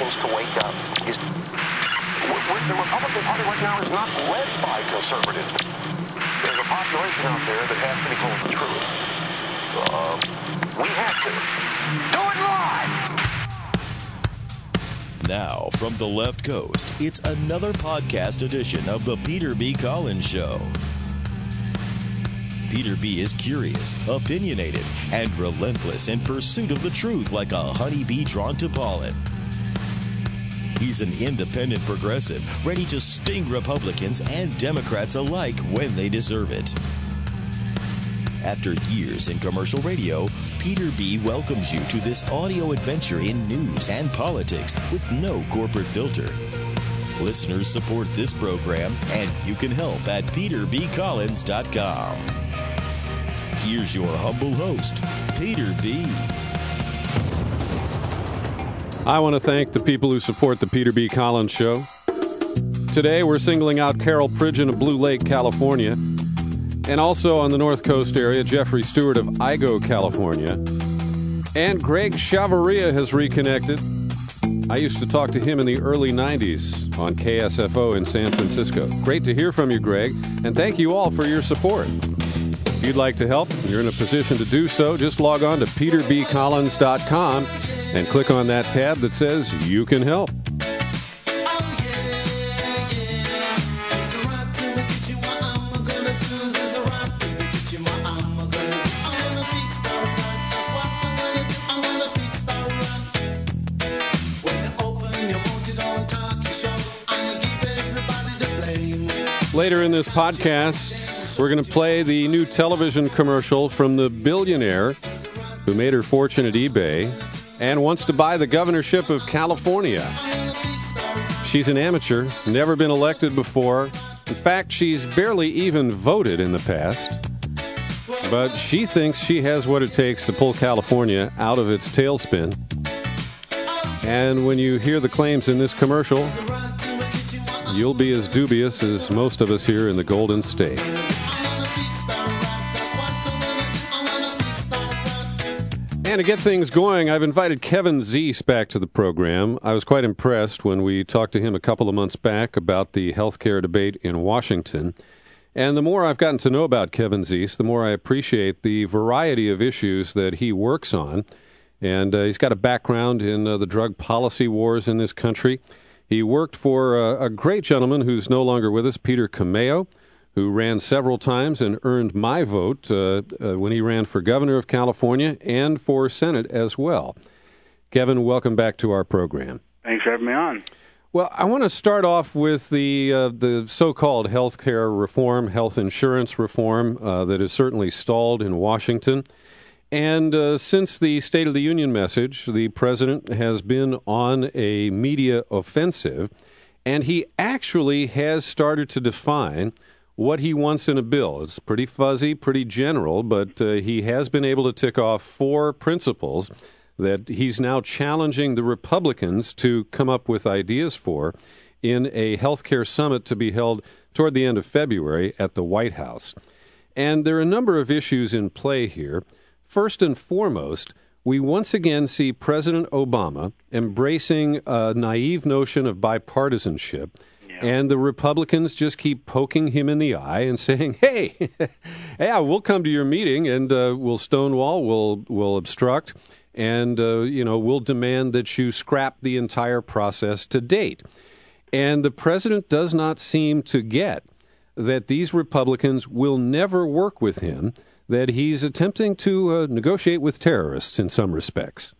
Republicans to wake up is the Republican Party right now is not led by conservatives. There's a population out there that has to be told the truth. Uh, we have to. Do it live! Now, from the left coast, it's another podcast edition of The Peter B. Collins Show. Peter B. is curious, opinionated, and relentless in pursuit of the truth like a honeybee drawn to pollen. He's an independent progressive, ready to sting Republicans and Democrats alike when they deserve it. After years in commercial radio, Peter B. welcomes you to this audio adventure in news and politics with no corporate filter. Listeners support this program, and you can help at peterbcollins.com. Here's your humble host, Peter B. I want to thank the people who support the Peter B. Collins Show. Today, we're singling out Carol Pridgeon of Blue Lake, California, and also on the North Coast area, Jeffrey Stewart of Igo, California. And Greg Chavarria has reconnected. I used to talk to him in the early 90s on KSFO in San Francisco. Great to hear from you, Greg, and thank you all for your support. If you'd like to help, you're in a position to do so. Just log on to peterbcollins.com and click on that tab that says You Can Help. Later in this podcast, we're going to play the new television commercial from the billionaire who made her fortune at eBay and wants to buy the governorship of California. She's an amateur, never been elected before. In fact, she's barely even voted in the past. But she thinks she has what it takes to pull California out of its tailspin. And when you hear the claims in this commercial, you'll be as dubious as most of us here in the Golden State. To get things going, I've invited Kevin Zeese back to the program. I was quite impressed when we talked to him a couple of months back about the healthcare debate in Washington. And the more I've gotten to know about Kevin Zeese, the more I appreciate the variety of issues that he works on. And uh, he's got a background in uh, the drug policy wars in this country. He worked for uh, a great gentleman who's no longer with us, Peter Camejo, who ran several times and earned my vote uh, uh, when he ran for governor of California and for Senate as well. Kevin, welcome back to our program. Thanks for having me on. Well, I want to start off with the uh, the so-called health care reform, health insurance reform uh, that is certainly stalled in Washington. And uh, since the State of the Union message, the president has been on a media offensive, and he actually has started to define what he wants in a bill. It's pretty fuzzy, pretty general, but uh, he has been able to tick off four principles that he's now challenging the Republicans to come up with ideas for in a health care summit to be held toward the end of February at the White House. And there are a number of issues in play here. First and foremost, we once again see President Obama embracing a naive notion of bipartisanship. And the Republicans just keep poking him in the eye and saying, "Hey, yeah, we'll come to your meeting and uh, we'll stonewall, we'll we'll obstruct, and uh, you know we'll demand that you scrap the entire process to date." And the president does not seem to get that these Republicans will never work with him that he's attempting to uh, negotiate with terrorists in some respects.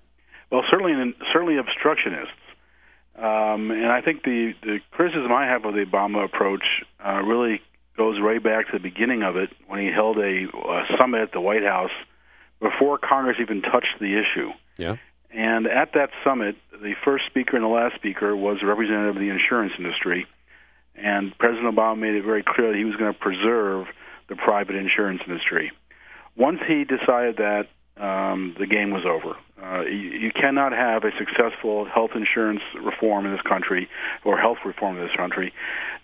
Well, certainly, certainly obstructionists. Um, and I think the, the criticism I have of the Obama approach uh, really goes right back to the beginning of it when he held a, a summit at the White House before Congress even touched the issue. Yeah. And at that summit, the first speaker and the last speaker was a representative of the insurance industry. And President Obama made it very clear that he was going to preserve the private insurance industry once he decided that um, the game was over. Uh, you, you cannot have a successful health insurance reform in this country or health reform in this country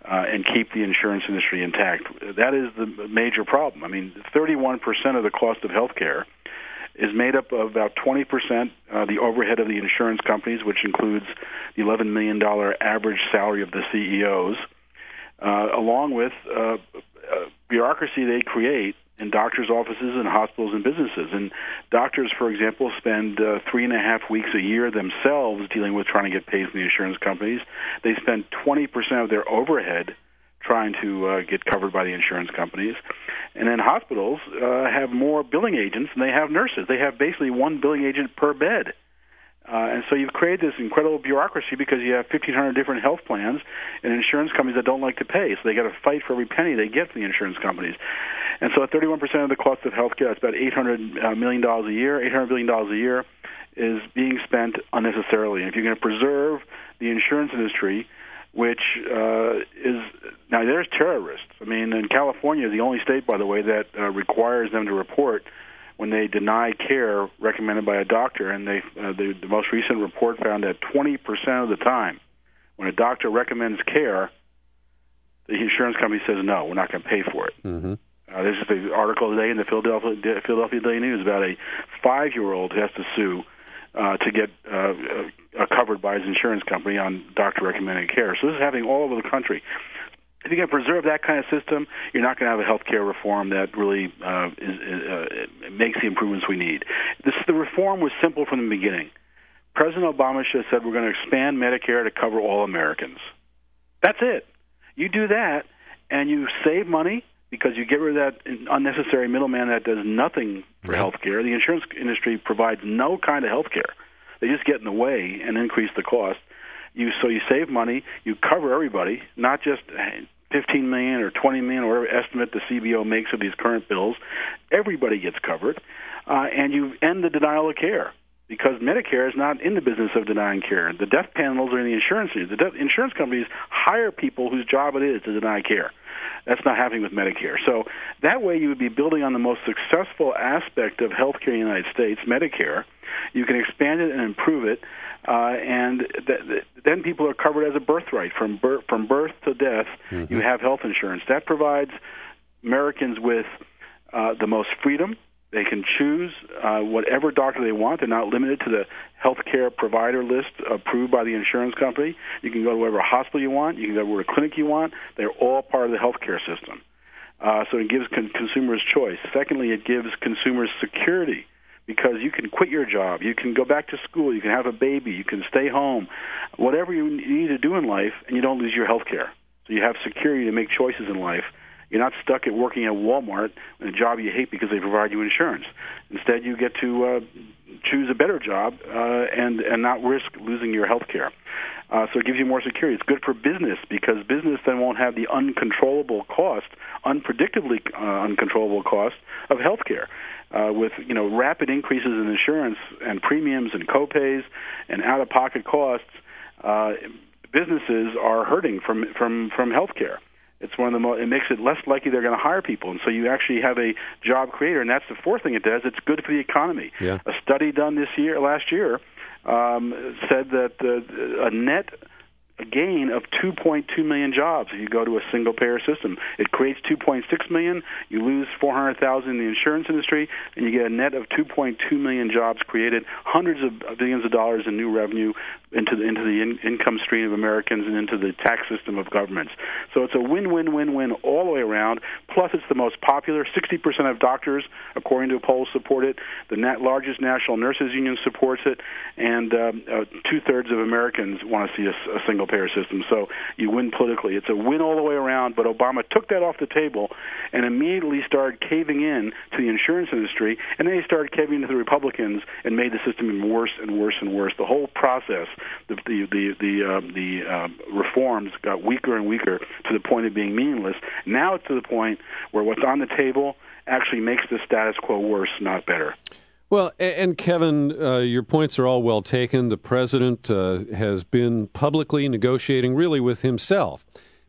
uh, and keep the insurance industry intact. That is the major problem. I mean, 31% of the cost of health care is made up of about 20% uh, the overhead of the insurance companies, which includes the $11 million average salary of the CEOs, uh, along with uh, uh, bureaucracy they create in doctors' offices and hospitals and businesses. And doctors, for example, spend uh, three and a half weeks a year themselves dealing with trying to get paid from the insurance companies. They spend 20% of their overhead trying to uh, get covered by the insurance companies. And then hospitals uh, have more billing agents than they have nurses. They have basically one billing agent per bed. Uh, and so you've created this incredible bureaucracy because you have 1,500 different health plans and insurance companies that don't like to pay. So they got to fight for every penny they get from the insurance companies. And so 31% of the cost of healthcare, that's about $800 uh, million a year, $800 billion a year, is being spent unnecessarily. And if you're going to preserve the insurance industry, which uh, is now there's terrorists. I mean, in California, the only state, by the way, that uh, requires them to report when they deny care recommended by a doctor. And they, uh, the, the most recent report found that 20% of the time, when a doctor recommends care, the insurance company says no, we're not going to pay for it. Mm-hmm. Uh, this is the article today in the Philadelphia Philadelphia Daily News about a five-year-old who has to sue uh, to get uh, uh, covered by his insurance company on doctor recommended care. So this is happening all over the country. If you can preserve that kind of system, you're not going to have a health care reform that really uh, is, uh, makes the improvements we need. This, the reform was simple from the beginning. President Obama should have said we're going to expand Medicare to cover all Americans. That's it. You do that, and you save money because you get rid of that unnecessary middleman that does nothing for health care. The insurance industry provides no kind of health care. They just get in the way and increase the cost. You so you save money, you cover everybody, not just 15 million or 20 million or whatever estimate the CBO makes of these current bills. Everybody gets covered, uh, and you end the denial of care because Medicare is not in the business of denying care. The death panels are in the insurance. The death, insurance companies hire people whose job it is to deny care. That's not happening with Medicare. So that way, you would be building on the most successful aspect of healthcare in the United States, Medicare. You can expand it and improve it, uh, and th- th- then people are covered as a birthright from birth from birth to death. Mm-hmm. You have health insurance that provides Americans with uh, the most freedom they can choose uh, whatever doctor they want. They're not limited to the health care provider list approved by the insurance company. You can go to whatever hospital you want. You can go to whatever clinic you want. They're all part of the health care system. Uh, so it gives con- consumers choice. Secondly, it gives consumers security because you can quit your job, you can go back to school, you can have a baby, you can stay home, whatever you need to do in life, and you don't lose your health care. So you have security to make choices in life you're not stuck at working at Walmart in a job you hate because they provide you insurance. Instead, you get to uh, choose a better job uh, and and not risk losing your health care. Uh, so it gives you more security. It's good for business because business then won't have the uncontrollable cost, unpredictably uh, uncontrollable cost of health care. Uh, with you know rapid increases in insurance and premiums and copays and out-of-pocket costs, uh, businesses are hurting from from from health care. It's one of the most. It makes it less likely they're going to hire people, and so you actually have a job creator. And that's the fourth thing it does. It's good for the economy. Yeah. A study done this year, last year, um, said that uh, a net a gain of 2.2 million jobs if you go to a single payer system. It creates 2.6 million. You lose 400,000 in the insurance industry, and you get a net of 2.2 million jobs created, hundreds of billions of dollars in new revenue into the into the in, income stream of Americans and into the tax system of governments. So it's a win-win-win-win all the way around. Plus, it's the most popular. 60% of doctors, according to polls, support it. The nat- largest national nurses union supports it, and um, uh, two-thirds of Americans want to see a, a single single payer system. So you win politically. It's a win all the way around. But Obama took that off the table and immediately started caving in to the insurance industry, and then he started caving to the Republicans and made the system even worse and worse and worse. The whole process, the the the the, uh, the uh, reforms got weaker and weaker to the point of being meaningless. Now it's to the point where what's on the table actually makes the status quo worse, not better. Well, and Kevin, uh, your points are all well taken. The president uh, has been publicly negotiating really with himself,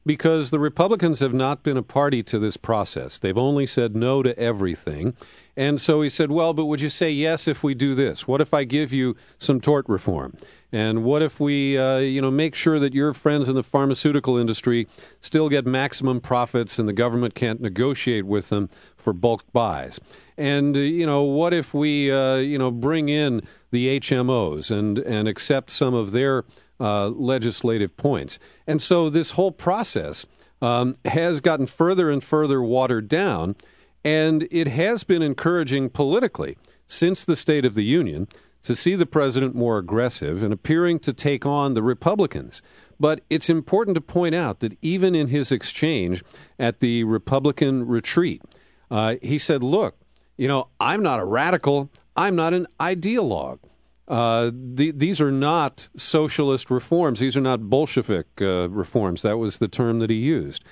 because the Republicans have not been a party to this process. They've only said no to everything. And so he said, Well, but would you say yes if we do this? What if I give you some tort reform? And what if we, uh, you know, make sure that your friends in the pharmaceutical industry still get maximum profits and the government can't negotiate with them for bulk buys? And, uh, you know, what if we, uh, you know, bring in the HMOs and, and accept some of their uh, legislative points? And so this whole process um, has gotten further and further watered down. And it has been encouraging politically since the State of the Union to see the president more aggressive and appearing to take on the Republicans. But it's important to point out that even in his exchange at the Republican retreat, uh, he said, Look, you know, I'm not a radical, I'm not an ideologue. Uh, the, these are not socialist reforms. These are not Bolshevik uh, reforms. That was the term that he used.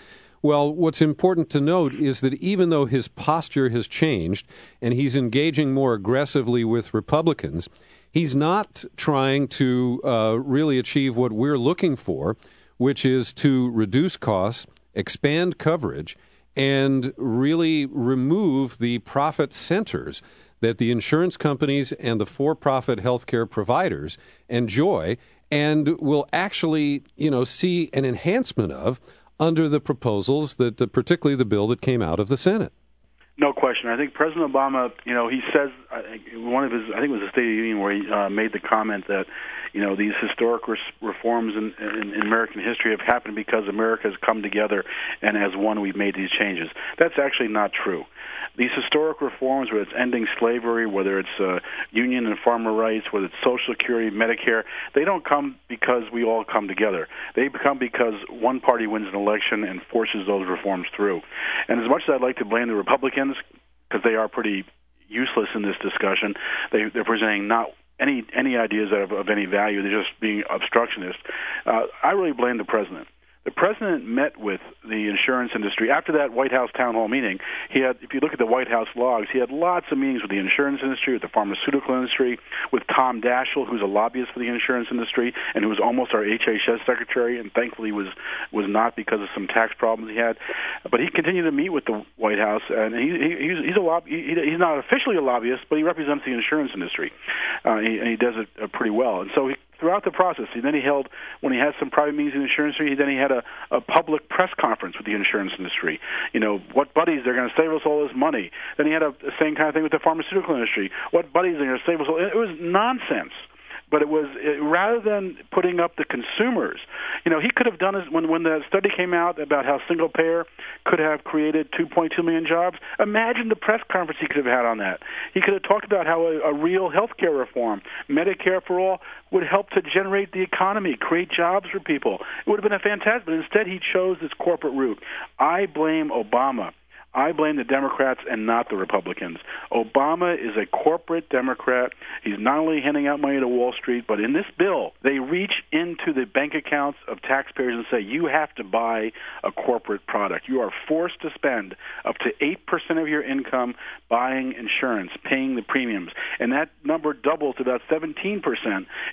Well, what's important to note is that even though his posture has changed and he's engaging more aggressively with Republicans, he's not trying to uh, really achieve what we're looking for, which is to reduce costs, expand coverage, and really remove the profit centers that the insurance companies and the for-profit healthcare providers enjoy and will actually, you know, see an enhancement of under the proposals that, uh, particularly the bill that came out of the Senate. No question. I think President Obama, you know, he says one of his, I think it was the State of the Union where he uh, made the comment that, you know, these historic res- reforms in, in, in American history have happened because America has come together and as one we've made these changes. That's actually not true these historic reforms, whether it's ending slavery, whether it's uh, union and farmer rights, whether it's Social Security, Medicare, they don't come because we all come together. They come because one party wins an election and forces those reforms through. And as much as I'd like to blame the Republicans, because they are pretty useless in this discussion, they, they're presenting not any any ideas of, of any value. They're just being obstructionist. Uh, I really blame the president the president met with the insurance industry after that White House town hall meeting. He had, if you look at the White House logs, he had lots of meetings with the insurance industry, with the pharmaceutical industry, with Tom Daschle, who's a lobbyist for the insurance industry and who was almost our HHS secretary, and thankfully was was not because of some tax problems he had. But he continued to meet with the White House, and he, he he's, he's a lob, he, he's not officially a lobbyist, but he represents the insurance industry, uh, and, he, and he does it uh, pretty well. And so he throughout the process. And then he held, when he had some private meetings in the insurance industry, He then he had a, a public press conference with the insurance industry. You know, what buddies, they're going to save us all this money. Then he had a, same kind of thing with the pharmaceutical industry. What buddies, they're going to save us all. It was nonsense but it was it, rather than putting up the consumers. You know, he could have done it when when the study came out about how single payer could have created 2.2 million jobs. Imagine the press conference he could have had on that. He could have talked about how a, a real health care reform, Medicare for all, would help to generate the economy, create jobs for people. It would have been a fantastic. But instead, he chose this corporate route. I blame Obama I blame the Democrats and not the Republicans. Obama is a corporate Democrat. He's not only handing out money to Wall Street, but in this bill, they reach into the bank accounts of taxpayers and say, you have to buy a corporate product. You are forced to spend up to 8% of your income buying insurance, paying the premiums. And that number doubles to about 17%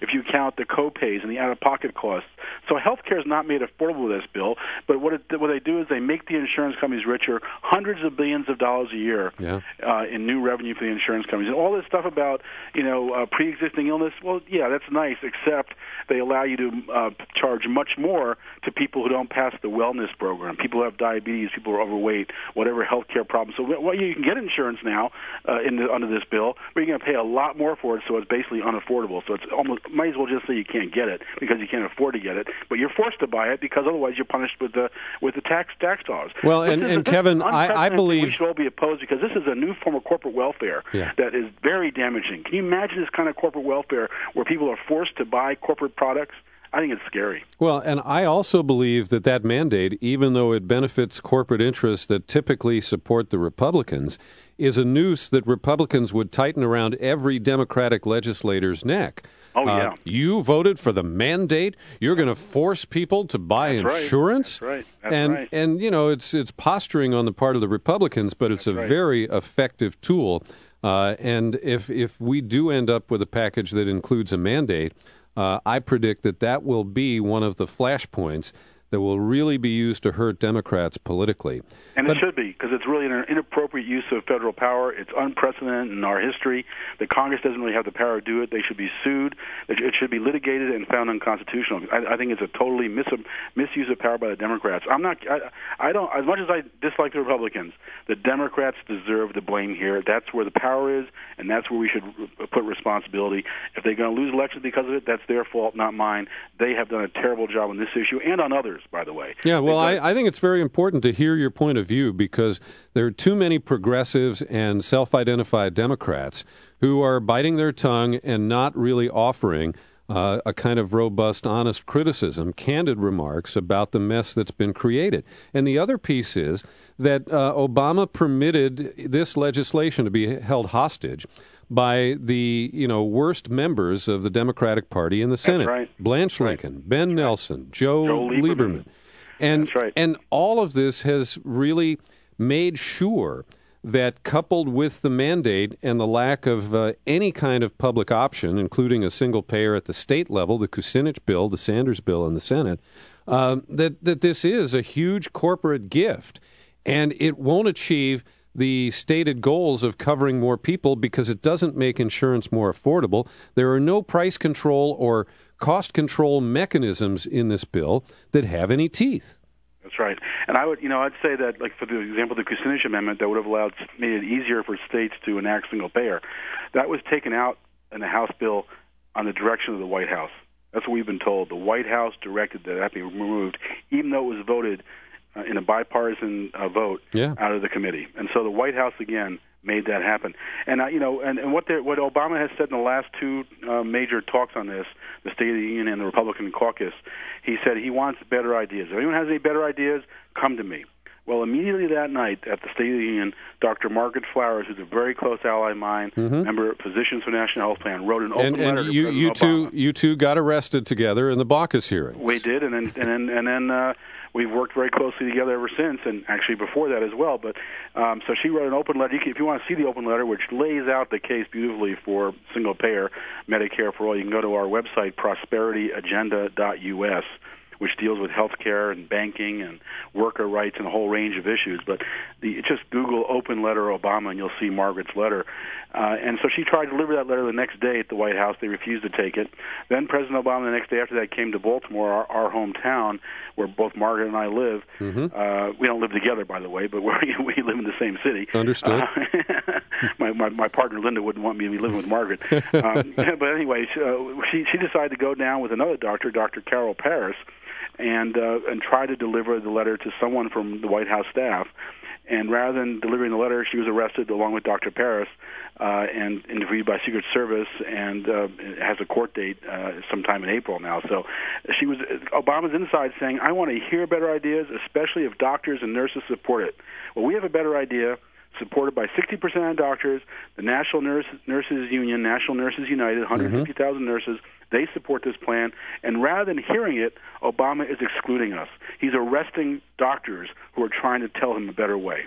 if you count the copays and the out of pocket costs. So health care is not made affordable with this bill, but what, it, what they do is they make the insurance companies richer. Hundreds hundreds of billions of dollars a year yeah. uh, in new revenue for the insurance companies. And all this stuff about you know uh, pre-existing illness. Well, yeah, that's nice, except they allow you to uh, charge much more to people who don't pass the wellness program. People who have diabetes, people who are overweight, whatever health care problems. So well, you can get insurance now uh, in the, under this bill, but you're going to pay a lot more for it, so it's basically unaffordable. So it's almost might as well just say you can't get it because you can't afford to get it, but you're forced to buy it because otherwise you're punished with the with the tax tax dollars. Well, and, and Kevin, I, I believe we should all be opposed because this is a new form of corporate welfare yeah. that is very damaging. Can you imagine this kind of corporate welfare where people are forced to buy corporate products? I think it's scary. Well, and I also believe that that mandate, even though it benefits corporate interests that typically support the Republicans, is a noose that Republicans would tighten around every Democratic legislator's neck. Oh yeah. Uh, you voted for the mandate. You're going to force people to buy That's insurance. Right. That's right. That's and right. and you know it's it's posturing on the part of the Republicans, but it's That's a right. very effective tool. Uh, and if if we do end up with a package that includes a mandate, uh, Uh, I predict that that will be one of the flashpoints that will really be used to hurt Democrats politically. And but, it should be, because it's really an inappropriate use of federal power. It's unprecedented in our history. The Congress doesn't really have the power to do it. They should be sued. It should be litigated and found unconstitutional. I, I think it's a totally mis- misuse of power by the Democrats. I'm not. I, I don't. As much as I dislike the Republicans, the Democrats deserve the blame here. That's where the power is, and that's where we should put responsibility. If they're going to lose elections because of it, that's their fault, not mine. They have done a terrible job on this issue and on others, by the way. Yeah, well, I, I think it's very important to hear your point of view because there are too many progressives and self identified Democrats who are biting their tongue and not really offering. Uh, a kind of robust, honest criticism, candid remarks about the mess that's been created. And the other piece is that uh, Obama permitted this legislation to be held hostage by the you know worst members of the Democratic Party in the Senate: right. Blanche Lincoln, Ben That's Nelson, right. Joe, Joe Lieberman. Lieberman. and right. and all of this has really made sure that coupled with the mandate and the lack of uh, any kind of public option, including a single payer at the state level, the Kucinich bill, the Sanders bill in the Senate, uh, that that this is a huge corporate gift, and it won't achieve the stated goals of covering more people because it doesn't make insurance more affordable. There are no price control or cost control mechanisms in this bill that have any teeth. That's right. And I would, you know, I'd say that, like for the example, the Kucinich Amendment that would have allowed made it easier for states to enact single payer, that was taken out in the House bill on the direction of the White House. That's what we've been told. The White House directed that that be removed, even though it was voted uh, in a bipartisan uh, vote yeah. out of the committee. And so the White House again made that happen. And uh, you know, and, and what what Obama has said in the last two uh, major talks on this, the State of the Union and the Republican caucus, he said he wants better ideas. If anyone has any better ideas, come to me. Well, immediately that night at the State of the Union, Dr. Margaret Flowers, who's a very close ally of mine, mm-hmm. member of Physicians for National Health Plan, wrote an open and, and letter you, to you President two, you two got arrested together in the Baucus hearing. We did, and then and then and then uh, we've worked very closely together ever since, and actually before that as well. But um, so she wrote an open letter. You can, if you want to see the open letter, which lays out the case beautifully for single payer Medicare for all, you can go to our website prosperityagenda.us which deals with healthcare and banking and worker rights and a whole range of issues. But the, just Google open letter Obama and you'll see Margaret's letter. Uh, and so she tried to deliver that letter the next day at the White House. They refused to take it. Then President Obama, the next day after that, came to Baltimore, our, our hometown, where both Margaret and I live. Mm-hmm. Uh, we don't live together, by the way, but we're, we live in the same city. Understood. Uh, my, my my partner Linda wouldn't want me to be living with Margaret. Um, but anyway, uh, she she decided to go down with another doctor, Dr. Carol Paris and uh, and try to deliver the letter to someone from the White House staff. And rather than delivering the letter, she was arrested along with Dr. Paris uh, and interviewed by Secret Service, and uh, has a court date uh, sometime in April now. So she was Obama's inside saying, "I want to hear better ideas, especially if doctors and nurses support it." Well, we have a better idea supported by 60% of doctors, the National Nurse, Nurses Union, National Nurses United, 150,000 mm-hmm. nurses. They support this plan. And rather than hearing it, Obama is excluding us. He's arresting doctors who are trying to tell him a better way.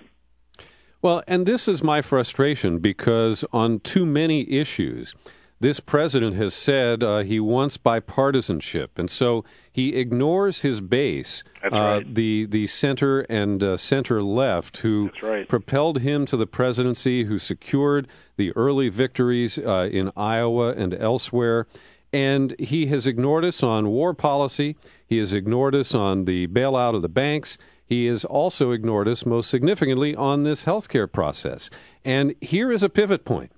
Well, and this is my frustration because on too many issues, this president has said uh, he wants bipartisanship, and so he ignores his base, uh, right. the the center and uh, center left, who right. propelled him to the presidency, who secured the early victories uh, in Iowa and elsewhere. And he has ignored us on war policy. He has ignored us on the bailout of the banks. He has also ignored us, most significantly, on this health care process. And here is a pivot point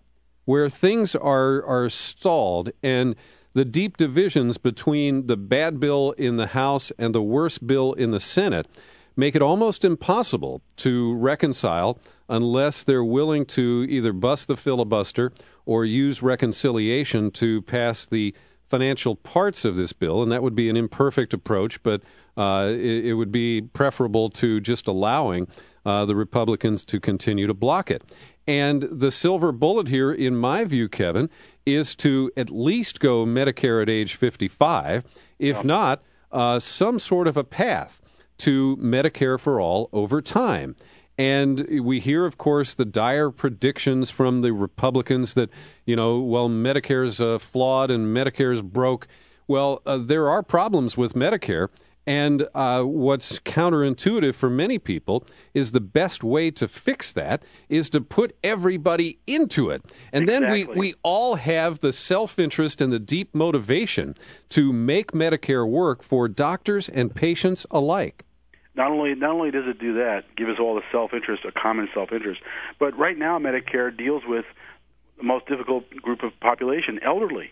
where things are are stalled and the deep divisions between the bad bill in the House and the worse bill in the Senate make it almost impossible to reconcile unless they're willing to either bust the filibuster or use reconciliation to pass the financial parts of this bill, and that would be an imperfect approach, but uh, it, it, would be preferable to just allowing uh, the Republicans to continue to block it. And the silver bullet here, in my view, Kevin, is to at least go Medicare at age 55, if not, uh, some sort of a path to Medicare for all over time. And we hear, of course, the dire predictions from the Republicans that, you know, well, Medicare's uh, flawed and Medicare's broke. Well, uh, there are problems with Medicare, And uh, what's counterintuitive for many people is the best way to fix that is to put everybody into it. And exactly. then we, we all have the self interest and the deep motivation to make Medicare work for doctors and patients alike not only not only does it do that, give us all the self interest, a common self interest, but right now Medicare deals with the most difficult group of population, elderly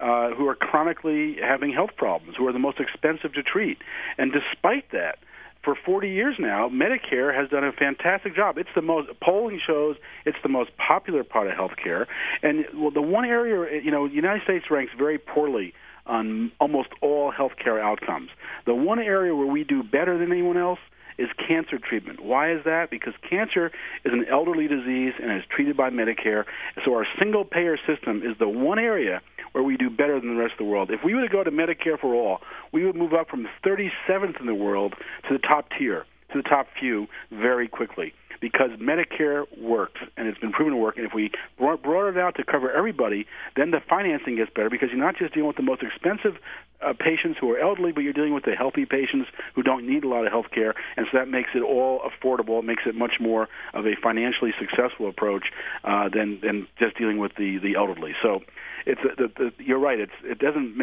uh, who are chronically having health problems, who are the most expensive to treat. And despite that, for 40 years now, Medicare has done a fantastic job. It's the most polling shows it's the most popular part of healthcare, and well, the one area you know, the United States ranks very poorly on almost all healthcare outcomes. The one area where we do better than anyone else is cancer treatment. Why is that? Because cancer is an elderly disease and is treated by Medicare. So our single payer system is the one area where we do better than the rest of the world. If we were to go to Medicare for all, we would move up from 37th in the world to the top tier, to the top few very quickly because Medicare works and it's been proven to work. And if we brought, it out to cover everybody, then the financing gets better because you're not just dealing with the most expensive uh, patients who are elderly, but you're dealing with the healthy patients who don't need a lot of health care. And so that makes it all affordable. It makes it much more of a financially successful approach uh, than, than just dealing with the, the elderly. So it's the, the, you're right. It's it doesn't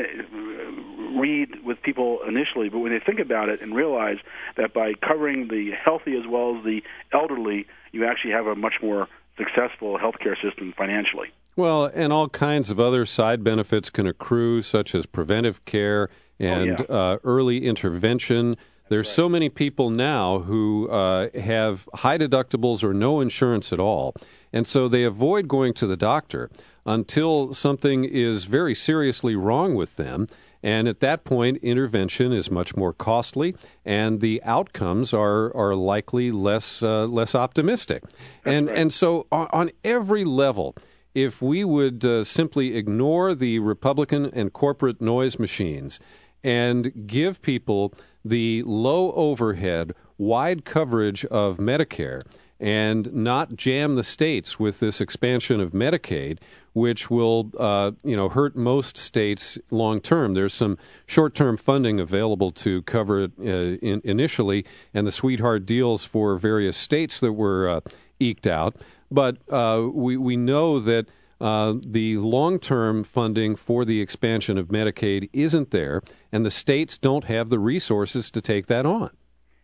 read with people initially, but when they think about it and realize that by covering the healthy as well as the elderly, you actually have a much more successful healthcare system financially. Well, and all kinds of other side benefits can accrue, such as preventive care and oh, yeah. uh, early intervention. There's right. so many people now who uh, have high deductibles or no insurance at all, and so they avoid going to the doctor until something is very seriously wrong with them. And at that point, intervention is much more costly, and the outcomes are are likely less uh, less optimistic. and right. and so on, on, every level, if we would uh, simply ignore the Republican and corporate noise machines and give people the low overhead, wide coverage of Medicare and not jam the states with this expansion of Medicaid, which will uh, you know hurt most states long term. There's some short term funding available to cover it uh, in, initially, and the sweetheart deals for various states that were uh, eked out. But uh, we we know that. Uh, the long term funding for the expansion of Medicaid isn't there, and the states don't have the resources to take that on.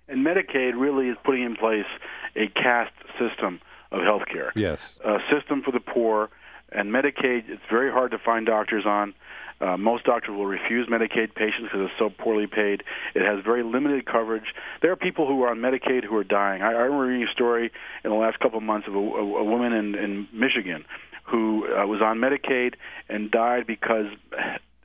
And Medicaid really is putting in place a caste system of health care. Yes. A system for the poor. And Medicaid, it's very hard to find doctors on. Uh, most doctors will refuse Medicaid patients because it's so poorly paid. It has very limited coverage. There are people who are on Medicaid who are dying. I, I remember reading a story in the last couple of months of a, a, a woman in, in Michigan who uh, was on Medicaid and died because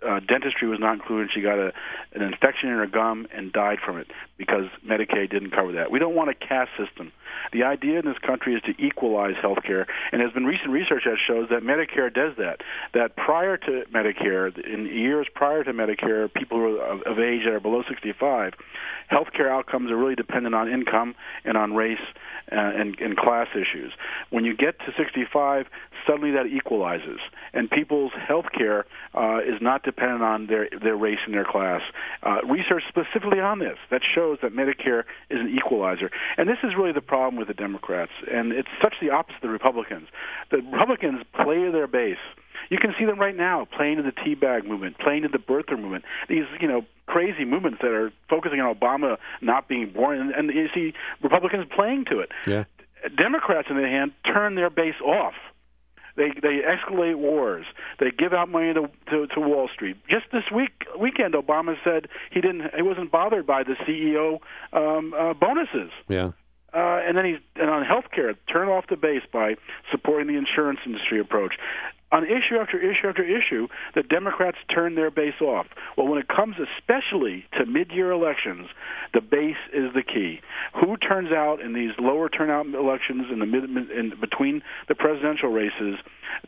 uh, dentistry was not included. She got a, an infection in her gum and died from it because Medicaid didn't cover that. We don't want a caste system. The idea in this country is to equalize health care, and there's been recent research that shows that Medicare does that. That prior to Medicare, in years prior to Medicare, people who are of, of age that are below 65, health care outcomes are really dependent on income and on race uh, and, and class issues. When you get to 65, suddenly that equalizes, and people's health care uh, is not dependent on their, their race and their class. Uh, research specifically on this that shows that Medicare is an equalizer. And this is really the problem with the Democrats, and it's such the opposite of the Republicans. The Republicans play to their base. You can see them right now playing to the teabag movement, playing to the birther movement. These, you know, crazy movements that are focusing on Obama not being born, and, and you see Republicans playing to it. Yeah. Democrats, on the other hand, turn their base off. They they escalate wars. They give out money to, to to Wall Street. Just this week weekend, Obama said he didn't he wasn't bothered by the CEO um, uh, bonuses. Yeah. Uh, and then he's and on health care, turn off the base by supporting the insurance industry approach on issue after issue after issue, the Democrats turn their base off. Well, when it comes especially to mid-year elections, the base is the key. Who turns out in these lower turnout elections in the mid in between the presidential races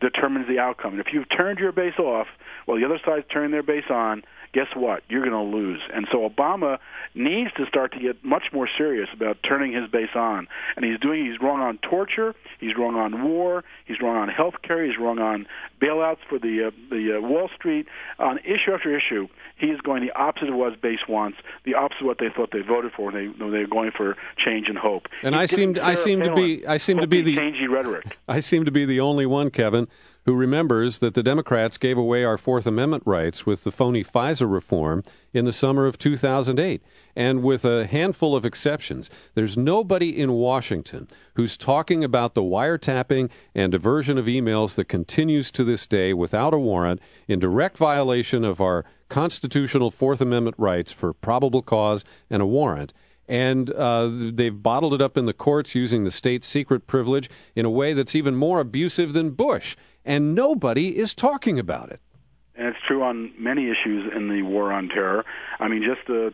determines the outcome. And if you've turned your base off, well, the other side's turning their base on guess what? You're going to lose. And so Obama needs to start to get much more serious about turning his base on. And he's doing. He's wrong on torture. He's wrong on war. He's wrong on health care. He's wrong on bailouts for the uh, the uh, Wall Street. On issue after issue, he is going the opposite of what base wants, the opposite of what they thought they voted for when they when they were going for change and hope. And He's I seem I seem to be I seem to be the changey rhetoric. I seem to be the only one, Kevin, who remembers that the Democrats gave away our Fourth Amendment rights with the phony FISA reform in the summer of 2008. And with a handful of exceptions, there's nobody in Washington who's talking about the wiretapping and diversion of emails that continues to this day without a warrant in direct violation of our constitutional Fourth Amendment rights for probable cause and a warrant and uh, they've bottled it up in the courts using the state secret privilege in a way that's even more abusive than Bush, and nobody is talking about it. And it's true on many issues in the war on terror. I mean, just uh,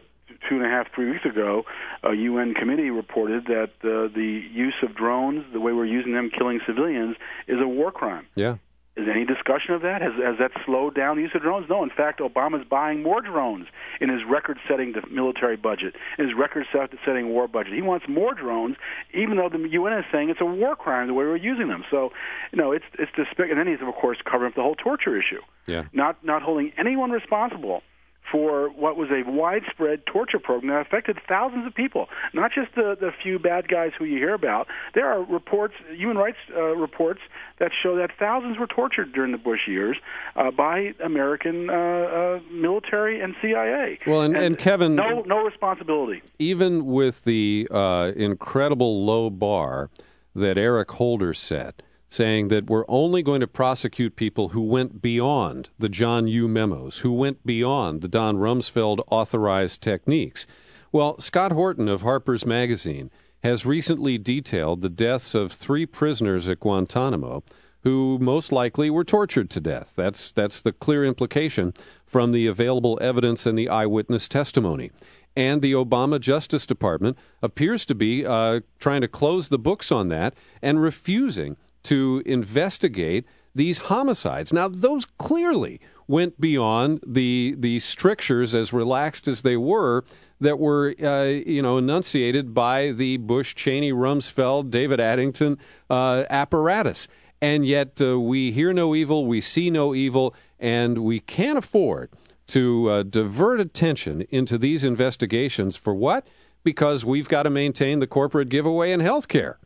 two and a half, three weeks ago, a UN committee reported that uh, the use of drones, the way we're using them killing civilians, is a war crime. Yeah. Is there any discussion of that? Has, has that slowed down the use of drones? No. In fact, Obama's buying more drones in his record-setting the military budget, in his record-setting war budget. He wants more drones, even though the UN is saying it's a war crime the way we're using them. So, you know, it's it's despicable. And then he's of course covering up the whole torture issue. Yeah. Not not holding anyone responsible for what was a widespread torture program that affected thousands of people, not just the, the few bad guys who you hear about. There are reports, human rights uh, reports, that show that thousands were tortured during the Bush years uh, by American uh, uh, military and CIA. Well, and, and, Kevin, no, no responsibility. Even with the uh, incredible low bar that Eric Holder set saying that we're only going to prosecute people who went beyond the John Yoo memos, who went beyond the Don Rumsfeld authorized techniques. Well, Scott Horton of Harper's Magazine has recently detailed the deaths of three prisoners at Guantanamo who most likely were tortured to death. That's that's the clear implication from the available evidence and the eyewitness testimony. And the Obama Justice Department appears to be uh, trying to close the books on that and refusing to investigate these homicides. Now, those clearly went beyond the the strictures, as relaxed as they were, that were uh, you know enunciated by the Bush, Cheney, Rumsfeld, David Addington uh, apparatus. And yet, uh, we hear no evil, we see no evil, and we can't afford to uh, divert attention into these investigations for what? Because we've got to maintain the corporate giveaway in health care.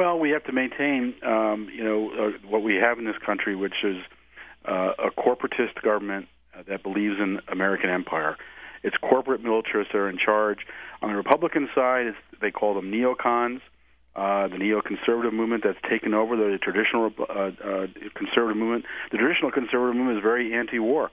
Well, we have to maintain, um, you know, uh, what we have in this country, which is uh, a corporatist government uh, that believes in American empire. It's corporate militarists that are in charge. On the Republican side, they call them neocons. Uh, the neoconservative movement that's taken over the traditional uh, uh, conservative movement. The traditional conservative movement is very anti-war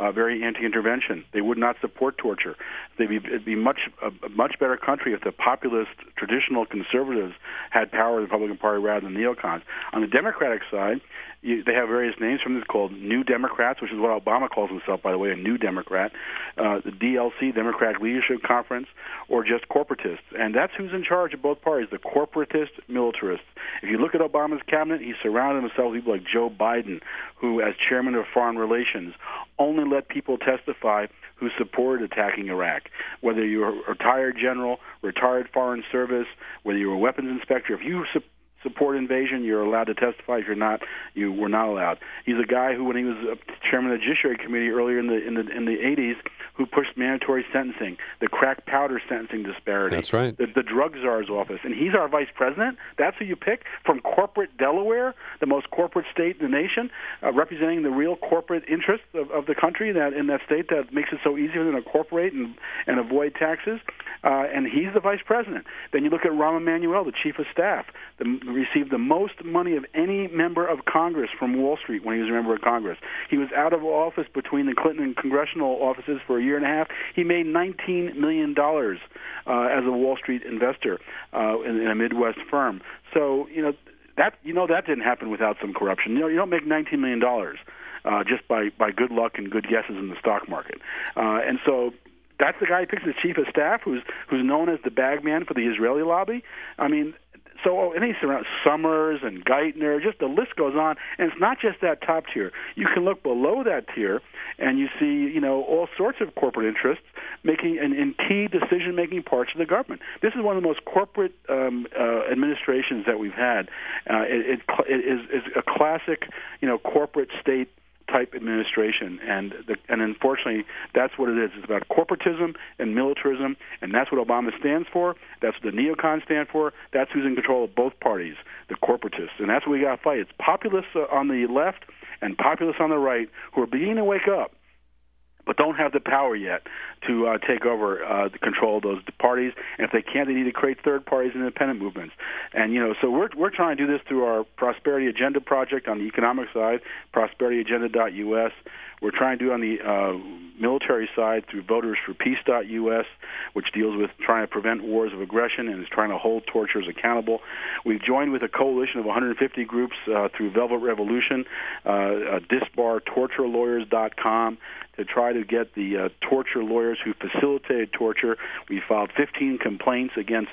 Uh, very anti-intervention. They would not support torture. They'd be, it'd be much a much better country if the populist, traditional conservatives had power in the Republican Party rather than neocons. On the Democratic side, you, they have various names from this called New Democrats, which is what Obama calls himself, by the way, a New Democrat, uh, the DLC, Democratic Leadership Conference, or just corporatists. And that's who's in charge of both parties, the corporatist militarists. If you look at Obama's cabinet, he surrounded himself with people like Joe Biden, who, as chairman of Foreign Relations, only let people testify who supported attacking Iraq. Whether you're a retired general, retired foreign service, whether you're a weapons inspector, if you su- support invasion, you're allowed to testify. If you're not, you were not allowed. He's a guy who, when he was chairman of the Judiciary Committee earlier in the in the in the 80s, who pushed mandatory sentencing, the crack powder sentencing disparity. That's right. The, the drug czar's office, and he's our vice president. That's who you pick from corporate Delaware, the most corporate state in the nation, uh, representing the real corporate interests of, of the country that in that state that makes it so easy for them to incorporate and and avoid taxes. Uh, and he's the vice president. Then you look at Rahm Emanuel, the chief of staff, the, received the most money of any member of Congress from Wall Street when he was a member of Congress. He was out of office between the Clinton and congressional offices for a year and a half. He made $19 million uh, as a Wall Street investor uh, in, in a Midwest firm. So, you know, that you know that didn't happen without some corruption. You know, you don't make $19 million uh, just by by good luck and good guesses in the stock market. Uh, and so that's the guy who picks the chief of staff, who's who's known as the bagman for the Israeli lobby. I mean, so oh, and he's around Summers and Geithner, just the list goes on. And it's not just that top tier. You can look below that tier, and you see, you know, all sorts of corporate interests making in, in key decision-making parts of the government. This is one of the most corporate um, uh, administrations that we've had. Uh, it, it, it is, is a classic, you know, corporate state type administration, and the, and unfortunately, that's what it is. It's about corporatism and militarism, and that's what Obama stands for. That's what the neocons stand for. That's who's in control of both parties, the corporatists, and that's what we got to fight. It's populists on the left and populists on the right who are beginning to wake up but don't have the power yet to uh, take over uh, the control of those parties. And if they can't, they need to create third parties and independent movements. And you know, so we're we're trying to do this through our Prosperity Agenda project on the economic side, prosperityagenda.us. We're trying to do on the uh, military side through votersforpeace.us, which deals with trying to prevent wars of aggression and is trying to hold torturers accountable. We've joined with a coalition of 150 groups uh, through Velvet Revolution, uh, uh, disbartorturelawyers.com to try to get the uh, torture lawyers who facilitated torture. We filed 15 complaints against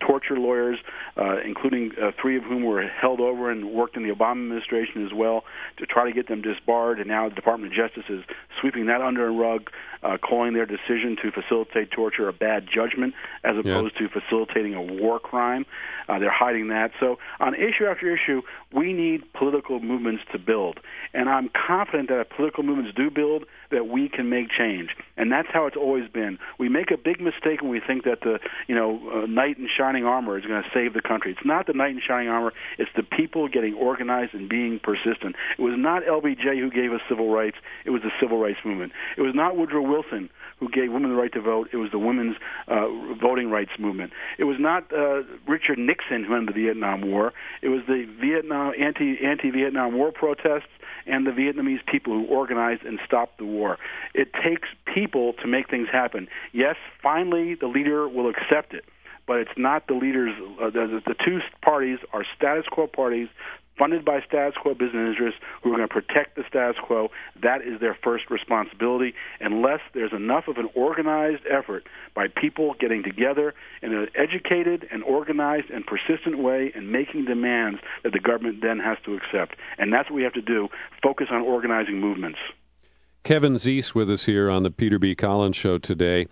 torture lawyers, uh, including uh, three of whom were held over and worked in the Obama administration as well, to try to get them disbarred. And now the Department of Justice is sweeping that under a rug, uh, calling their decision to facilitate torture a bad judgment as opposed yeah. to facilitating a war crime. Uh, they're hiding that. So on issue after issue, we need political movements to build, and I'm confident that if political movements do build, that we can make change. And that's how it's always been. We make a big mistake when we think that the you know uh, knight in shining armor is going to save the country. It's not the knight in shining armor. It's the people getting organized and being persistent. It was not LBJ who gave us civil rights. It was the civil rights movement. It was not Woodrow Wilson who gave women the right to vote. It was the women's uh, voting rights movement. It was not uh, Richard Nixon who ended the Vietnam War. It was the Vietnam anti anti Vietnam War protests and the Vietnamese people who organized and stopped the war. It takes people to make things happen. Yes, finally the leader will accept it but it's not the leaders. Uh, the, the two parties are status quo parties funded by status quo business interests who are going to protect the status quo. That is their first responsibility, unless there's enough of an organized effort by people getting together in an educated and organized and persistent way and making demands that the government then has to accept. And that's what we have to do focus on organizing movements. Kevin Zeese with us here on the Peter B. Collins Show today.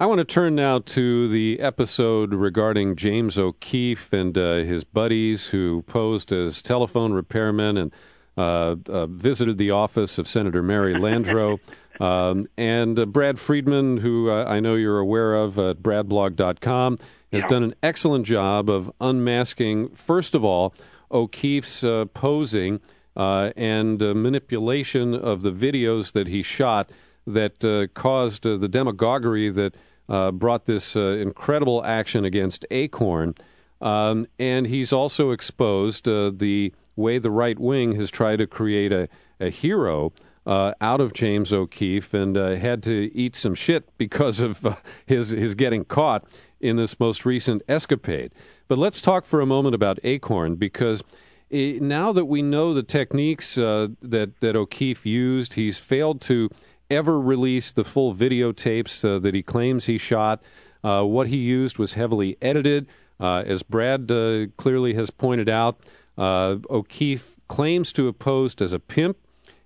I want to turn now to the episode regarding James O'Keefe and uh, his buddies who posed as telephone repairmen and uh, uh, visited the office of Senator Mary Landrieu. um, and uh, Brad Friedman, who uh, I know you're aware of at bradblog.com, has yeah. done an excellent job of unmasking, first of all, O'Keefe's uh, posing and manipulation of the videos that he shot that caused the demagoguery that uh, brought this uh, incredible action against Acorn. Um, and he's also exposed uh, the way the right wing has tried to create a, a hero uh, out of James O'Keefe and uh, had to eat some shit because of uh, his, his getting caught in this most recent escapade. But let's talk for a moment about Acorn because it, now that we know the techniques that, that O'Keefe used, he's failed to ever released the full videotapes uh, that he claims he shot. Uh, what he used was heavily edited. Uh, as Brad uh, clearly has pointed out, uh, O'Keefe claims to have posed as a pimp,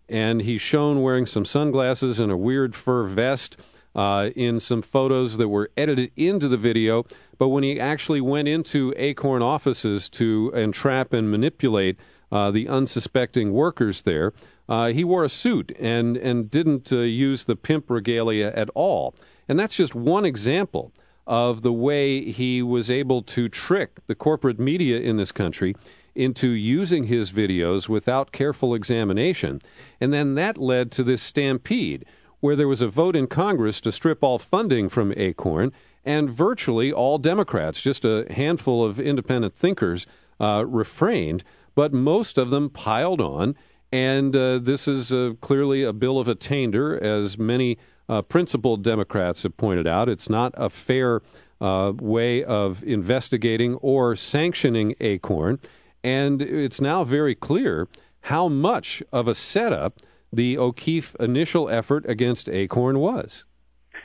and he's shown wearing some sunglasses and a weird fur vest. Uh, in some photos that were edited into the video. But when he actually went into Acorn offices to entrap and manipulate uh, the unsuspecting workers there, uh, he wore a suit and, and didn't uh, use the pimp regalia at all. And that's just one example of the way he was able to trick the corporate media in this country into using his videos without careful examination. And then that led to this stampede, where there was a vote in Congress to strip all funding from Acorn, and virtually all Democrats, just a handful of independent thinkers, uh, refrained, but most of them piled on and uh, this is uh, clearly a bill of attainder, as many uh, principled Democrats have pointed out. It's not a fair uh, way of investigating or sanctioning Acorn. And it's now very clear how much of a setup the O'Keefe initial effort against Acorn was.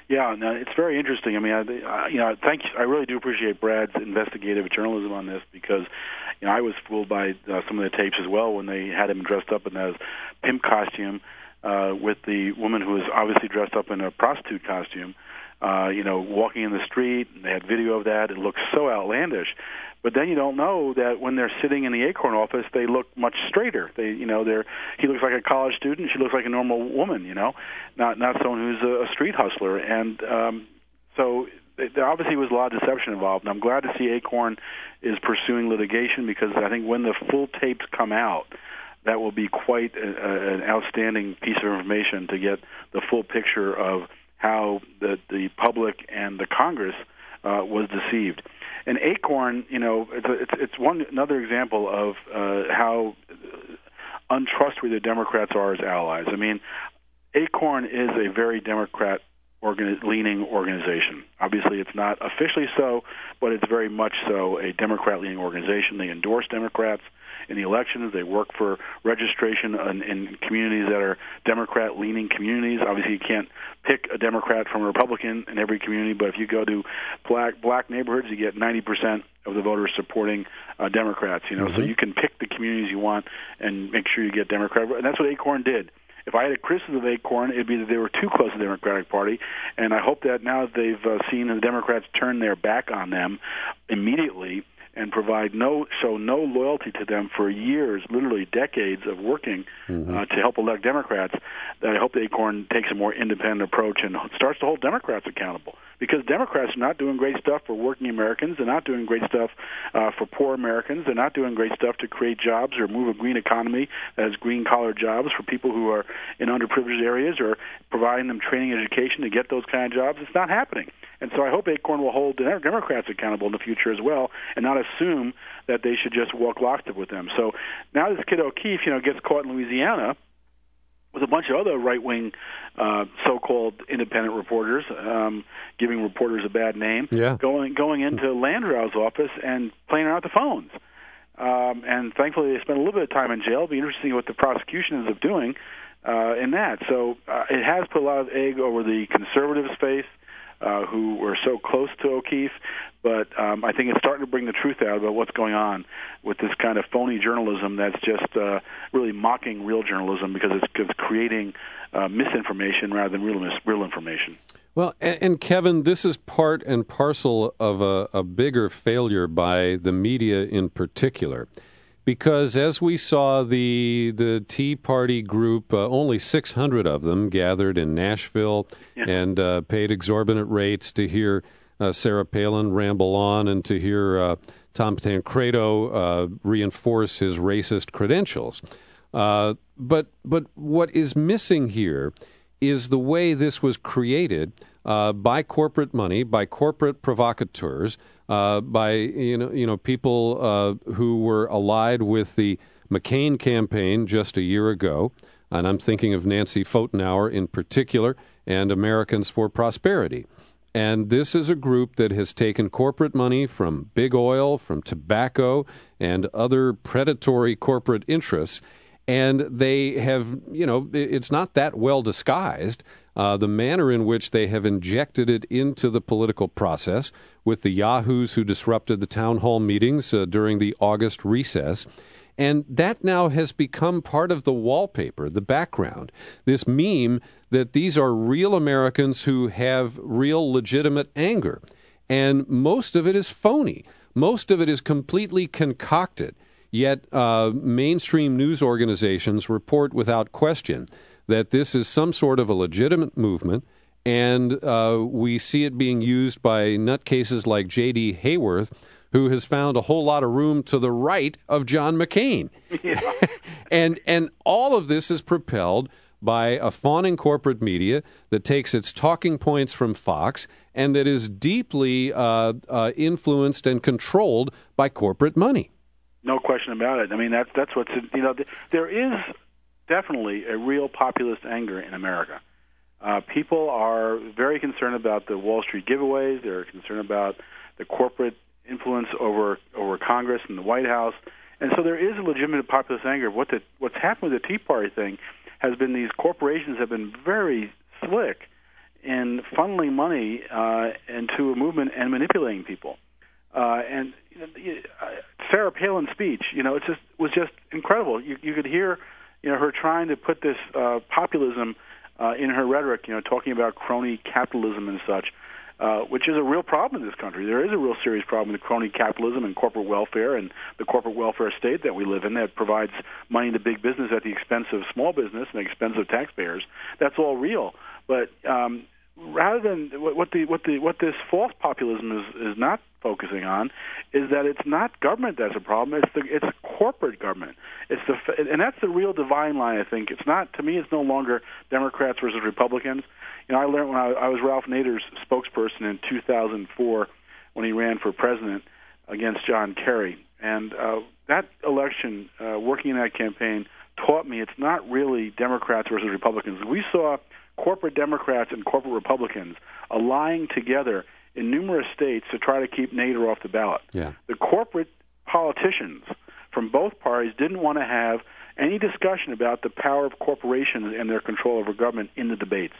Yeah, no, it's very interesting. I mean, I, I, you know, thank you. I really do appreciate Brad's investigative journalism on this because you know, I was fooled by uh, some of the tapes as well when they had him dressed up in that pimp costume. Uh, with the woman who was obviously dressed up in a prostitute costume, uh, you know, walking in the street. And they had video of that. It looks so outlandish. But then you don't know that when they're sitting in the Acorn office, they look much straighter. They, you know, they're he looks like a college student. She looks like a normal woman. You know, not not someone who's a, a street hustler. And um, so there obviously was a lot of deception involved. And I'm glad to see Acorn is pursuing litigation because I think when the full tapes come out, that will be quite a, a, an outstanding piece of information to get the full picture of how the the public and the Congress uh, was deceived. And Acorn, you know, it's a, it's, it's one another example of uh, how untrustworthy the Democrats are as allies. I mean, Acorn is a very Democrat organi- leaning organization. Obviously, it's not officially so, but it's very much so a Democrat leaning organization. They endorse Democrats in the elections. They work for registration in, in communities that are Democrat leaning communities. Obviously, you can't pick a Democrat from a Republican in every community, but if you go to black black neighborhoods, you get 90% of the voters supporting uh, Democrats. You know, mm-hmm. so you can pick the communities you want and make sure you get Democrat. And that's what Acorn did if I had a criticism of Acorn, it'd be that they were too close to the Democratic Party. And I hope that now that they've uh, seen the Democrats turn their back on them immediately, and provide no show no loyalty to them for years, literally decades of working mm-hmm. uh, to help elect Democrats. That I hope the Acorn takes a more independent approach and starts to hold Democrats accountable because Democrats are not doing great stuff for working Americans. They're not doing great stuff uh, for poor Americans. They're not doing great stuff to create jobs or move a green economy that has green collar jobs for people who are in underprivileged areas or providing them training and education to get those kind of jobs. It's not happening. And so I hope Acorn will hold the Democrats accountable in the future as well, and not assume that they should just walk lockstep with them. So now this kid O'Keefe, you know, gets caught in Louisiana with a bunch of other right-wing, uh, so-called independent reporters, um, giving reporters a bad name, yeah. going going into Landrieu's office and playing out the phones. Um, and thankfully, they spent a little bit of time in jail. It'll be interesting what the prosecution ends up doing uh, in that. So uh, it has put a lot of egg over the conservative space uh, who were so close to O'Keefe. But um, I think it's starting to bring the truth out about what's going on with this kind of phony journalism that's just uh, really mocking real journalism because it's, it's creating uh, misinformation rather than real, mis- real information. Well, and, and, Kevin, this is part and parcel of a, a bigger failure by the media in particular because as we saw the the Tea Party group, uh, only 600 of them gathered in Nashville yeah. and uh, paid exorbitant rates to hear uh, Sarah Palin ramble on and to hear uh, Tom Tancredo uh, reinforce his racist credentials. Uh, but but what is missing here is the way this was created by corporate money, by corporate provocateurs uh, by you know you know people uh, who were allied with the McCain campaign just a year ago, and I'm thinking of Nancy Pfotenhauer in particular, and Americans for Prosperity. And this is a group that has taken corporate money from big oil, from tobacco, and other predatory corporate interests, and they have, you know, it's not that well disguised. Uh, the manner in which they have injected it into the political process with the yahoos who disrupted the town hall meetings uh, during the August recess. And that now has become part of the wallpaper, the background. This meme that these are real Americans who have real legitimate anger. And most of it is phony. Most of it is completely concocted. Yet uh, mainstream news organizations report without question that this is some sort of a legitimate movement, and uh, we see it being used by nutcases like J.D. Hayworth, who has found a whole lot of room to the right of John McCain. Yeah. and and all of this is propelled by a fawning corporate media that takes its talking points from Fox and that is deeply uh, uh, influenced and controlled by corporate money. No question about it. I mean, that's that's what's you know there is definitely a real populist anger in America. Uh, people are very concerned about the Wall Street giveaways. They're concerned about the corporate influence over over Congress and the White House, and so there is a legitimate populist anger. What the, what's happened with the Tea Party thing has been these corporations have been very slick in funneling money uh, into a movement and manipulating people. Uh, and you know, uh, Sarah Palin's speech, you know, it just was just incredible. You, you could hear you know, her trying to put this uh, populism uh, in her rhetoric, you know, talking about crony capitalism and such, uh, which is a real problem in this country. There is a real serious problem with crony capitalism and corporate welfare and the corporate welfare state that we live in that provides money to big business at the expense of small business and the expense of taxpayers. That's all real. But um, rather than what the what the what this false populism is is not focusing on is that it's not government that's a problem it's the it's corporate government. It's the and that's the real divine line i think. It's not to me it's no longer democrats versus republicans. You know i learned when i, I was ralph nader's spokesperson in 2004 when he ran for president against john kerry. And uh, that election uh, working in that campaign taught me it's not really democrats versus republicans. We saw corporate Democrats and corporate Republicans allying together in numerous states to try to keep Nader off the ballot. Yeah. The corporate politicians from both parties didn't want to have any discussion about the power of corporations and their control over government in the debates.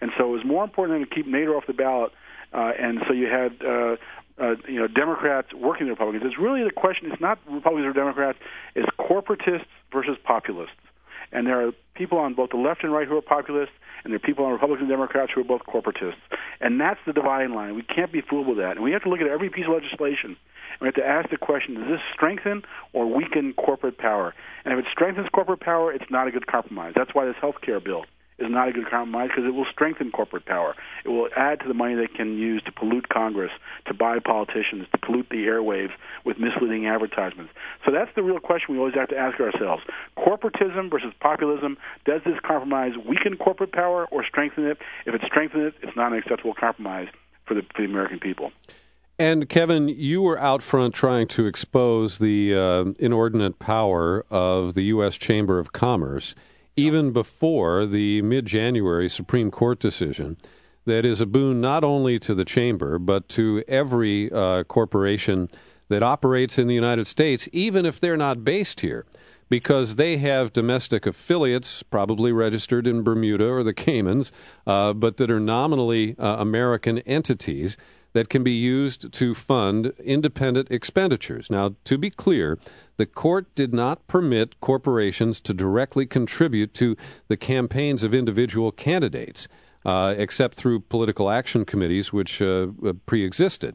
And so it was more important to keep Nader off the ballot. Uh, and so you had uh, uh, you know Democrats working the Republicans. It's really the question. It's not Republicans or Democrats. It's corporatists versus populists. And there are people on both the left and right who are populists, and there are people on Republicans and Democrats who are both corporatists. And that's the dividing line. We can't be fooled with that. And we have to look at every piece of legislation. And we have to ask the question, does this strengthen or weaken corporate power? And if it strengthens corporate power, it's not a good compromise. That's why this health care bill is not a good compromise because it will strengthen corporate power. It will add to the money they can use to pollute Congress, to buy politicians, to pollute the airwaves with misleading advertisements. So that's the real question we always have to ask ourselves. Corporatism versus populism, does this compromise weaken corporate power or strengthen it? If it strengthens it, it's not an acceptable compromise for the, for the American people. And Kevin, you were out front trying to expose the uh, inordinate power of the U.S. Chamber of Commerce even before the mid January Supreme Court decision that is a boon not only to the chamber, but to every uh, corporation that operates in the United States, even if they're not based here, because they have domestic affiliates, probably registered in Bermuda or the Caymans, uh, but that are nominally uh, American entities that can be used to fund independent expenditures. Now, to be clear, the court did not permit corporations to directly contribute to the campaigns of individual candidates, uh, except through political action committees, which uh, uh pre existed.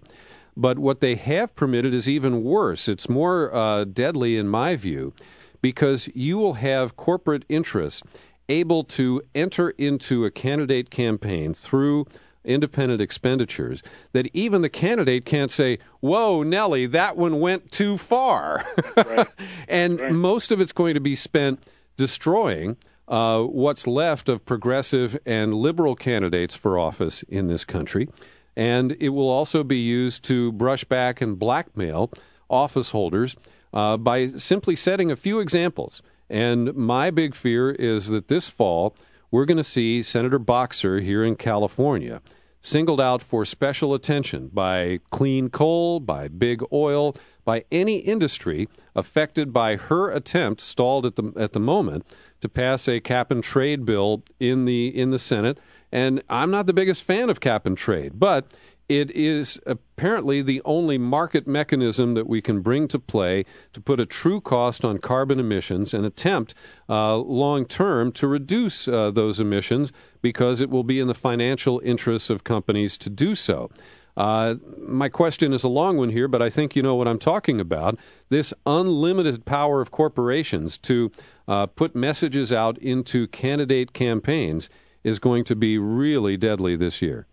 But what they have permitted is even worse. It's more uh, deadly, in my view, because you will have corporate interests able to enter into a candidate campaign through independent expenditures that even the candidate can't say, Whoa, Nellie, that one went too far. Right. and right. most of it's going to be spent destroying uh, what's left of progressive and liberal candidates for office in this country. And it will also be used to brush back and blackmail office holders uh, by simply setting a few examples. And my big fear is that this fall, we're going to see Senator Boxer here in California singled out for special attention by clean coal, by big oil, by any industry affected by her attempt, stalled at the at the moment, to pass a cap and trade bill in the in the Senate. And I'm not the biggest fan of cap and trade, but it is apparently the only market mechanism that we can bring to play to put a true cost on carbon emissions and attempt uh, long term to reduce uh, those emissions because it will be in the financial interests of companies to do so. Uh, my question is a long one here, but I think you know what I'm talking about. This unlimited power of corporations to uh, put messages out into candidate campaigns is going to be really deadly this year.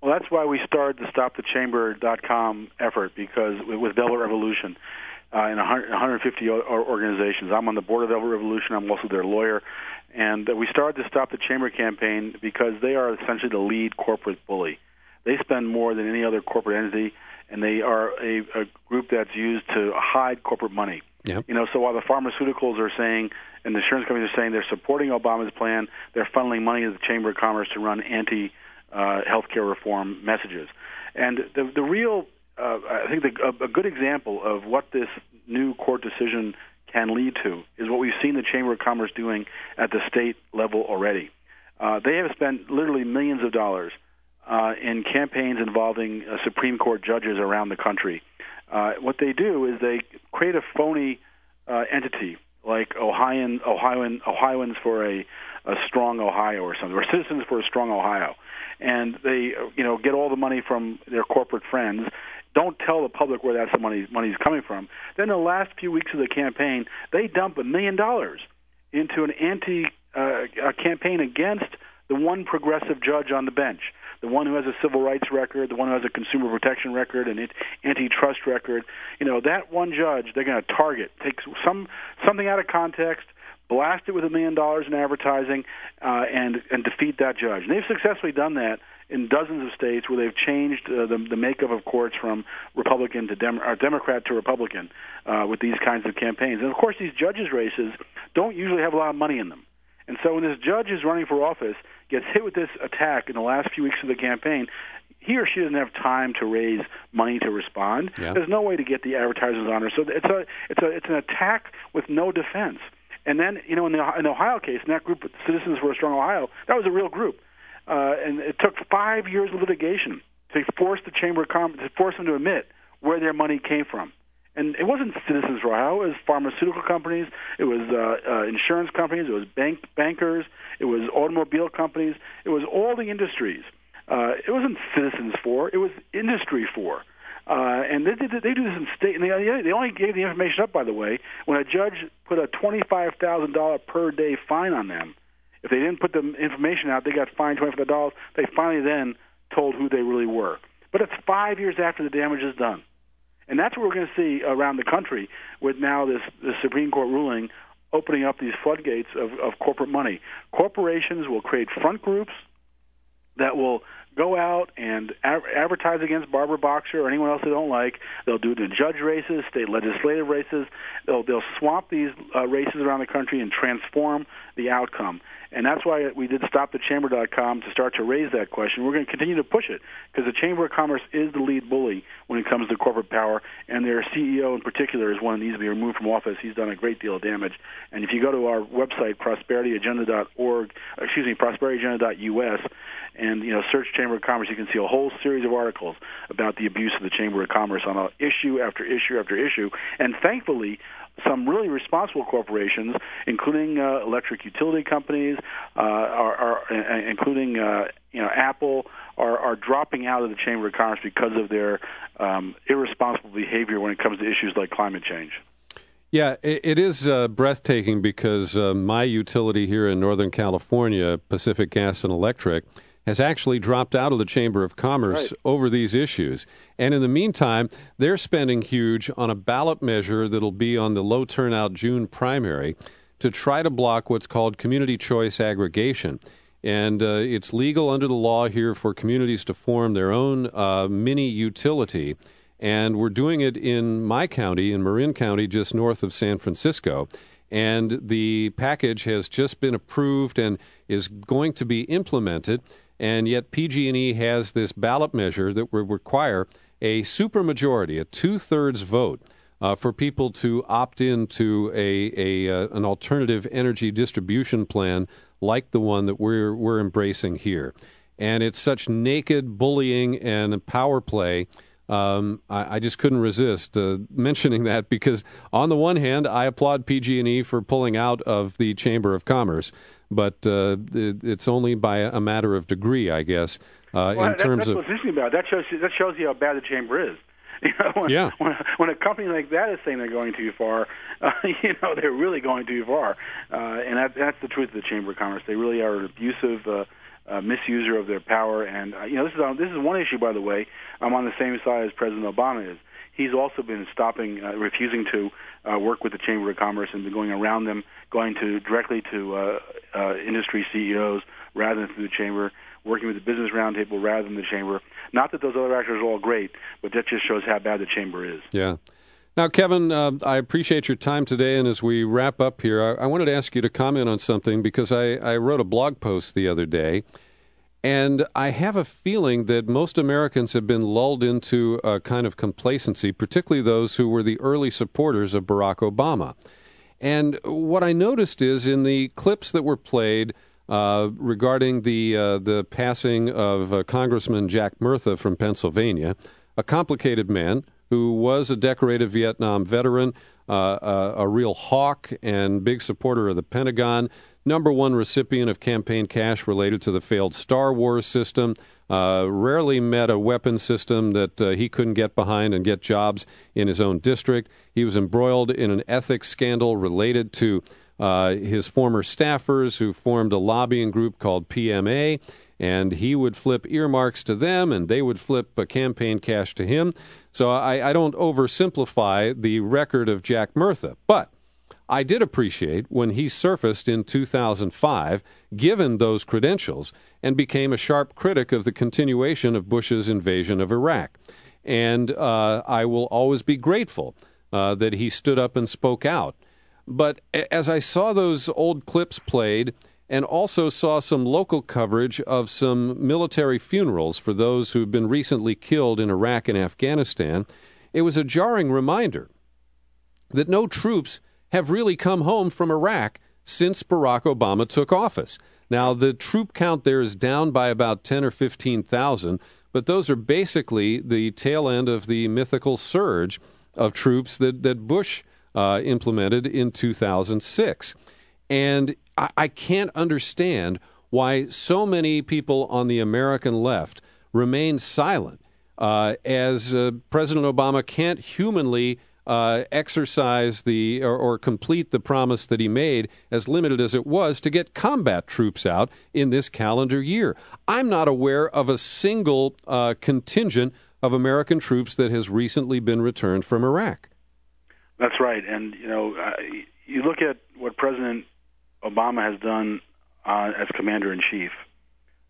Well, that's why we started the StopTheChamber.com effort because with Velvet Revolution uh, in 150 organizations. I'm on the board of Velvet Revolution. I'm also their lawyer. And we started the Stop the Chamber campaign because they are essentially the lead corporate bully. They spend more than any other corporate entity, and they are a, a group that's used to hide corporate money. Yep. You know, so while the pharmaceuticals are saying and the insurance companies are saying they're supporting Obama's plan, they're funneling money to the Chamber of Commerce to run anti uh, healthcare reform messages. And the the real, uh, I think, the, a, a good example of what this new court decision can lead to is what we've seen the Chamber of Commerce doing at the state level already. Uh, they have spent literally millions of dollars uh, in campaigns involving uh, Supreme Court judges around the country. Uh, what they do is they create a phony uh, entity like Ohioan, Ohioan, Ohioans for a, a strong Ohio or something, or Citizens for a strong Ohio, and they you know get all the money from their corporate friends. Don't tell the public where that money money's coming from. Then the last few weeks of the campaign, they dump a million dollars into an anti uh, campaign against the one progressive judge on the bench the one who has a civil rights record, the one who has a consumer protection record, and antitrust record. You know, that one judge they're going to target, take some something out of context, blast it with a million dollars in advertising, uh, and and defeat that judge. And they've successfully done that in dozens of states where they've changed uh, the, the makeup of courts from Republican to Dem- or Democrat to Republican uh, with these kinds of campaigns. And of course, these judges' races don't usually have a lot of money in them. And so when this judge is running for office, gets hit with this attack in the last few weeks of the campaign, he or she doesn't have time to raise money to respond. Yeah. There's no way to get the advertisers on her. So it's a it's a it's an attack with no defense. And then you know in the, in the Ohio case, in that group, of Citizens for a Strong Ohio, that was a real group, uh, and it took five years of litigation to force the Chamber of Commerce to force them to admit where their money came from and it wasn't Citizens for Ohio. It was pharmaceutical companies. It was uh, uh, insurance companies. It was bank bankers. It was automobile companies. It was all the industries. Uh, it wasn't Citizens for. It was industry for. Uh, and they, they, they do this in state. And they, they only gave the information up, by the way, when a judge put a twenty-five thousand dollar per day fine on them. If they didn't put the information out, they got fined twenty-five dollars. They finally then told who they really were. But it's five years after the damage is done. And that's what we're going to see around the country with now this, this Supreme Court ruling opening up these floodgates of, of corporate money. Corporations will create front groups that will go out and advertise against Barbara Boxer or anyone else they don't like. They'll do it in judge races, state legislative races. They'll they'll swamp these uh, races around the country and transform the outcome. And that's why we did StopTheChamber.com to start to raise that question. We're going to continue to push it because the Chamber of Commerce is the lead bully when it comes to corporate power, and their CEO in particular is one that needs to be removed from office. He's done a great deal of damage. And if you go to our website, prosperityagenda.org, excuse me, prosperityagenda.us, and you know search Chamber of Commerce, you can see a whole series of articles about the abuse of the Chamber of Commerce on a issue after issue after issue. And thankfully, some really responsible corporations, including uh, electric utility companies, uh, are, are uh, including uh, you know Apple, are, are dropping out of the Chamber of Commerce because of their um, irresponsible behavior when it comes to issues like climate change. Yeah, it, it is uh, breathtaking because uh, my utility here in Northern California, Pacific Gas and Electric, has actually dropped out of the Chamber of Commerce right. over these issues. And in the meantime, they're spending huge on a ballot measure that'll be on the low turnout June primary to try to block what's called community choice aggregation. And uh, it's legal under the law here for communities to form their own uh, mini utility. And we're doing it in my county, in Marin County, just north of San Francisco. And the package has just been approved and is going to be implemented and yet PG&E has this ballot measure that would require a supermajority, a two-thirds vote, uh, for people to opt into a, a uh, an alternative energy distribution plan like the one that we're we're embracing here. And it's such naked bullying and power play. Um, I, I, just couldn't resist uh, mentioning that because, on the one hand, I applaud PG&E for pulling out of the Chamber of Commerce, but uh, it, it's only by a matter of degree, I guess. Uh, well, in that, terms that's of what's interesting about it. that shows that shows you how bad the chamber is. You know, when, yeah. when, when a company like that is saying they're going too far, uh, you know they're really going too far, uh, and that, that's the truth of the Chamber of Commerce. They really are an abusive uh, uh, misuser of their power, and uh, you know this is uh, this is one issue, by the way. I'm on the same side as President Obama is. He's also been stopping, uh, refusing to uh, work with the Chamber of Commerce and been going around them, going to directly to uh, uh, industry CEOs rather than through the Chamber, working with the Business Roundtable rather than the Chamber. Not that those other actors are all great, but that just shows how bad the Chamber is. Yeah. Now, Kevin, uh, I appreciate your time today. And as we wrap up here, I, I wanted to ask you to comment on something because I, I wrote a blog post the other day. And I have a feeling that most Americans have been lulled into a kind of complacency, particularly those who were the early supporters of Barack Obama. And what I noticed is in the clips that were played uh, regarding the uh, the passing of uh, Congressman Jack Murtha from Pennsylvania, a complicated man who was a decorated Vietnam veteran, uh, a, a real hawk and big supporter of the Pentagon, number one recipient of campaign cash related to the failed Star Wars system. Uh, rarely met a weapon system that uh, he couldn't get behind and get jobs in his own district. He was embroiled in an ethics scandal related to uh, his former staffers who formed a lobbying group called PMA, and he would flip earmarks to them, and they would flip a campaign cash to him. So I, I don't oversimplify the record of Jack Murtha, but I did appreciate when he surfaced in 2005, given those credentials, and became a sharp critic of the continuation of Bush's invasion of Iraq. And uh, I will always be grateful uh, that he stood up and spoke out. But as I saw those old clips played, and also saw some local coverage of some military funerals for those who've been recently killed in Iraq and Afghanistan, it was a jarring reminder that no troops have really come home from Iraq since Barack Obama took office. Now, the troop count there is down by about 10 or 15,000, but those are basically the tail end of the mythical surge of troops that, that Bush uh, implemented in 2006. And I, I can't understand why so many people on the American left remain silent uh, as uh, President Obama can't humanly uh, exercise the or, or, complete the promise that he made, as limited as it was, to get combat troops out in this calendar year. I'm not aware of a single uh, contingent of American troops that has recently been returned from Iraq. That's right, and you know, you look at what President Obama has done uh, as commander in chief.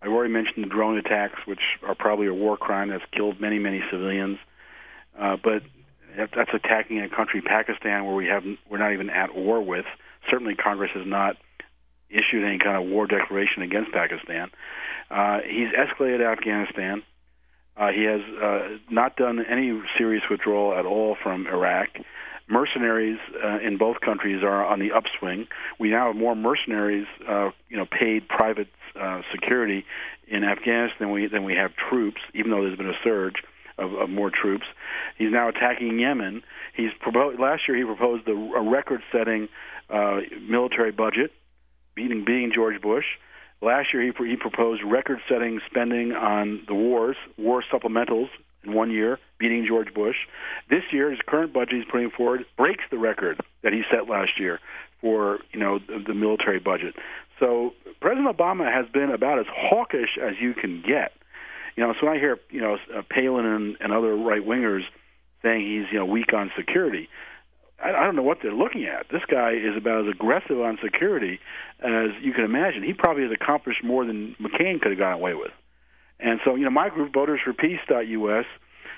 I've already mentioned the drone attacks, which are probably a war crime that's killed many, many civilians. Uh, but that's attacking a country, Pakistan, where we have we're not even at war with. Certainly, Congress has not issued any kind of war declaration against Pakistan. Uh, he's escalated Afghanistan. Uh, he has uh, not done any serious withdrawal at all from Iraq. Mercenaries uh, in both countries are on the upswing. We now have more mercenaries, uh, you know, paid private uh, security in Afghanistan than we than we have troops, even though there's been a surge of, of more troops. He's now attacking Yemen. He's proposed last year. He proposed a, a record-setting uh, military budget, beating beating George Bush. Last year, he, he proposed record-setting spending on the wars, war supplementals in one year, beating George Bush. This year, his current budget he's putting forward breaks the record that he set last year for you know the, the military budget. So President Obama has been about as hawkish as you can get you know, so I hear you know uh, Palin and, and other right wingers saying he's you know weak on security, I, I don't know what they're looking at. This guy is about as aggressive on security as you can imagine. He probably has accomplished more than McCain could have gotten away with. And so, you know, my group, Voters for Peace.us,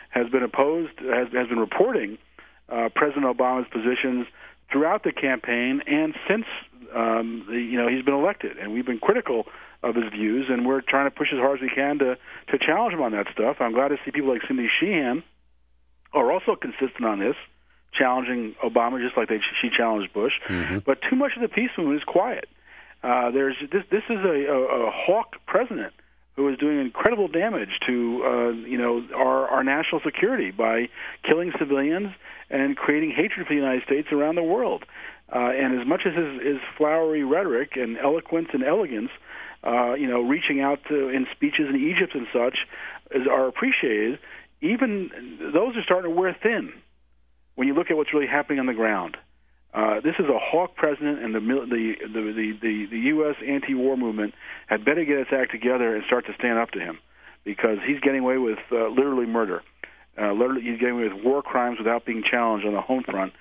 has been opposed, has, has been reporting uh, President Obama's positions throughout the campaign and since um, you know he's been elected, and we've been critical of his views, and we're trying to push as hard as we can to to challenge him on that stuff. I'm glad to see people like Cindy Sheehan are also consistent on this, challenging Obama just like they she challenged Bush. Mm-hmm. But too much of the peace movement is quiet. Uh, there's this this is a, a, a hawk president who is doing incredible damage to uh, you know our our national security by killing civilians and creating hatred for the United States around the world. Uh, and as much as his, his flowery rhetoric and eloquence and elegance uh, you know, reaching out to in speeches in Egypt and such is, are appreciated. Even those are starting to wear thin when you look at what's really happening on the ground. Uh, this is a hawk president, and the the the the, the U.S. anti-war movement had better get its act together and start to stand up to him, because he's getting away with uh, literally murder. Uh, literally, he's getting away with war crimes without being challenged on the home front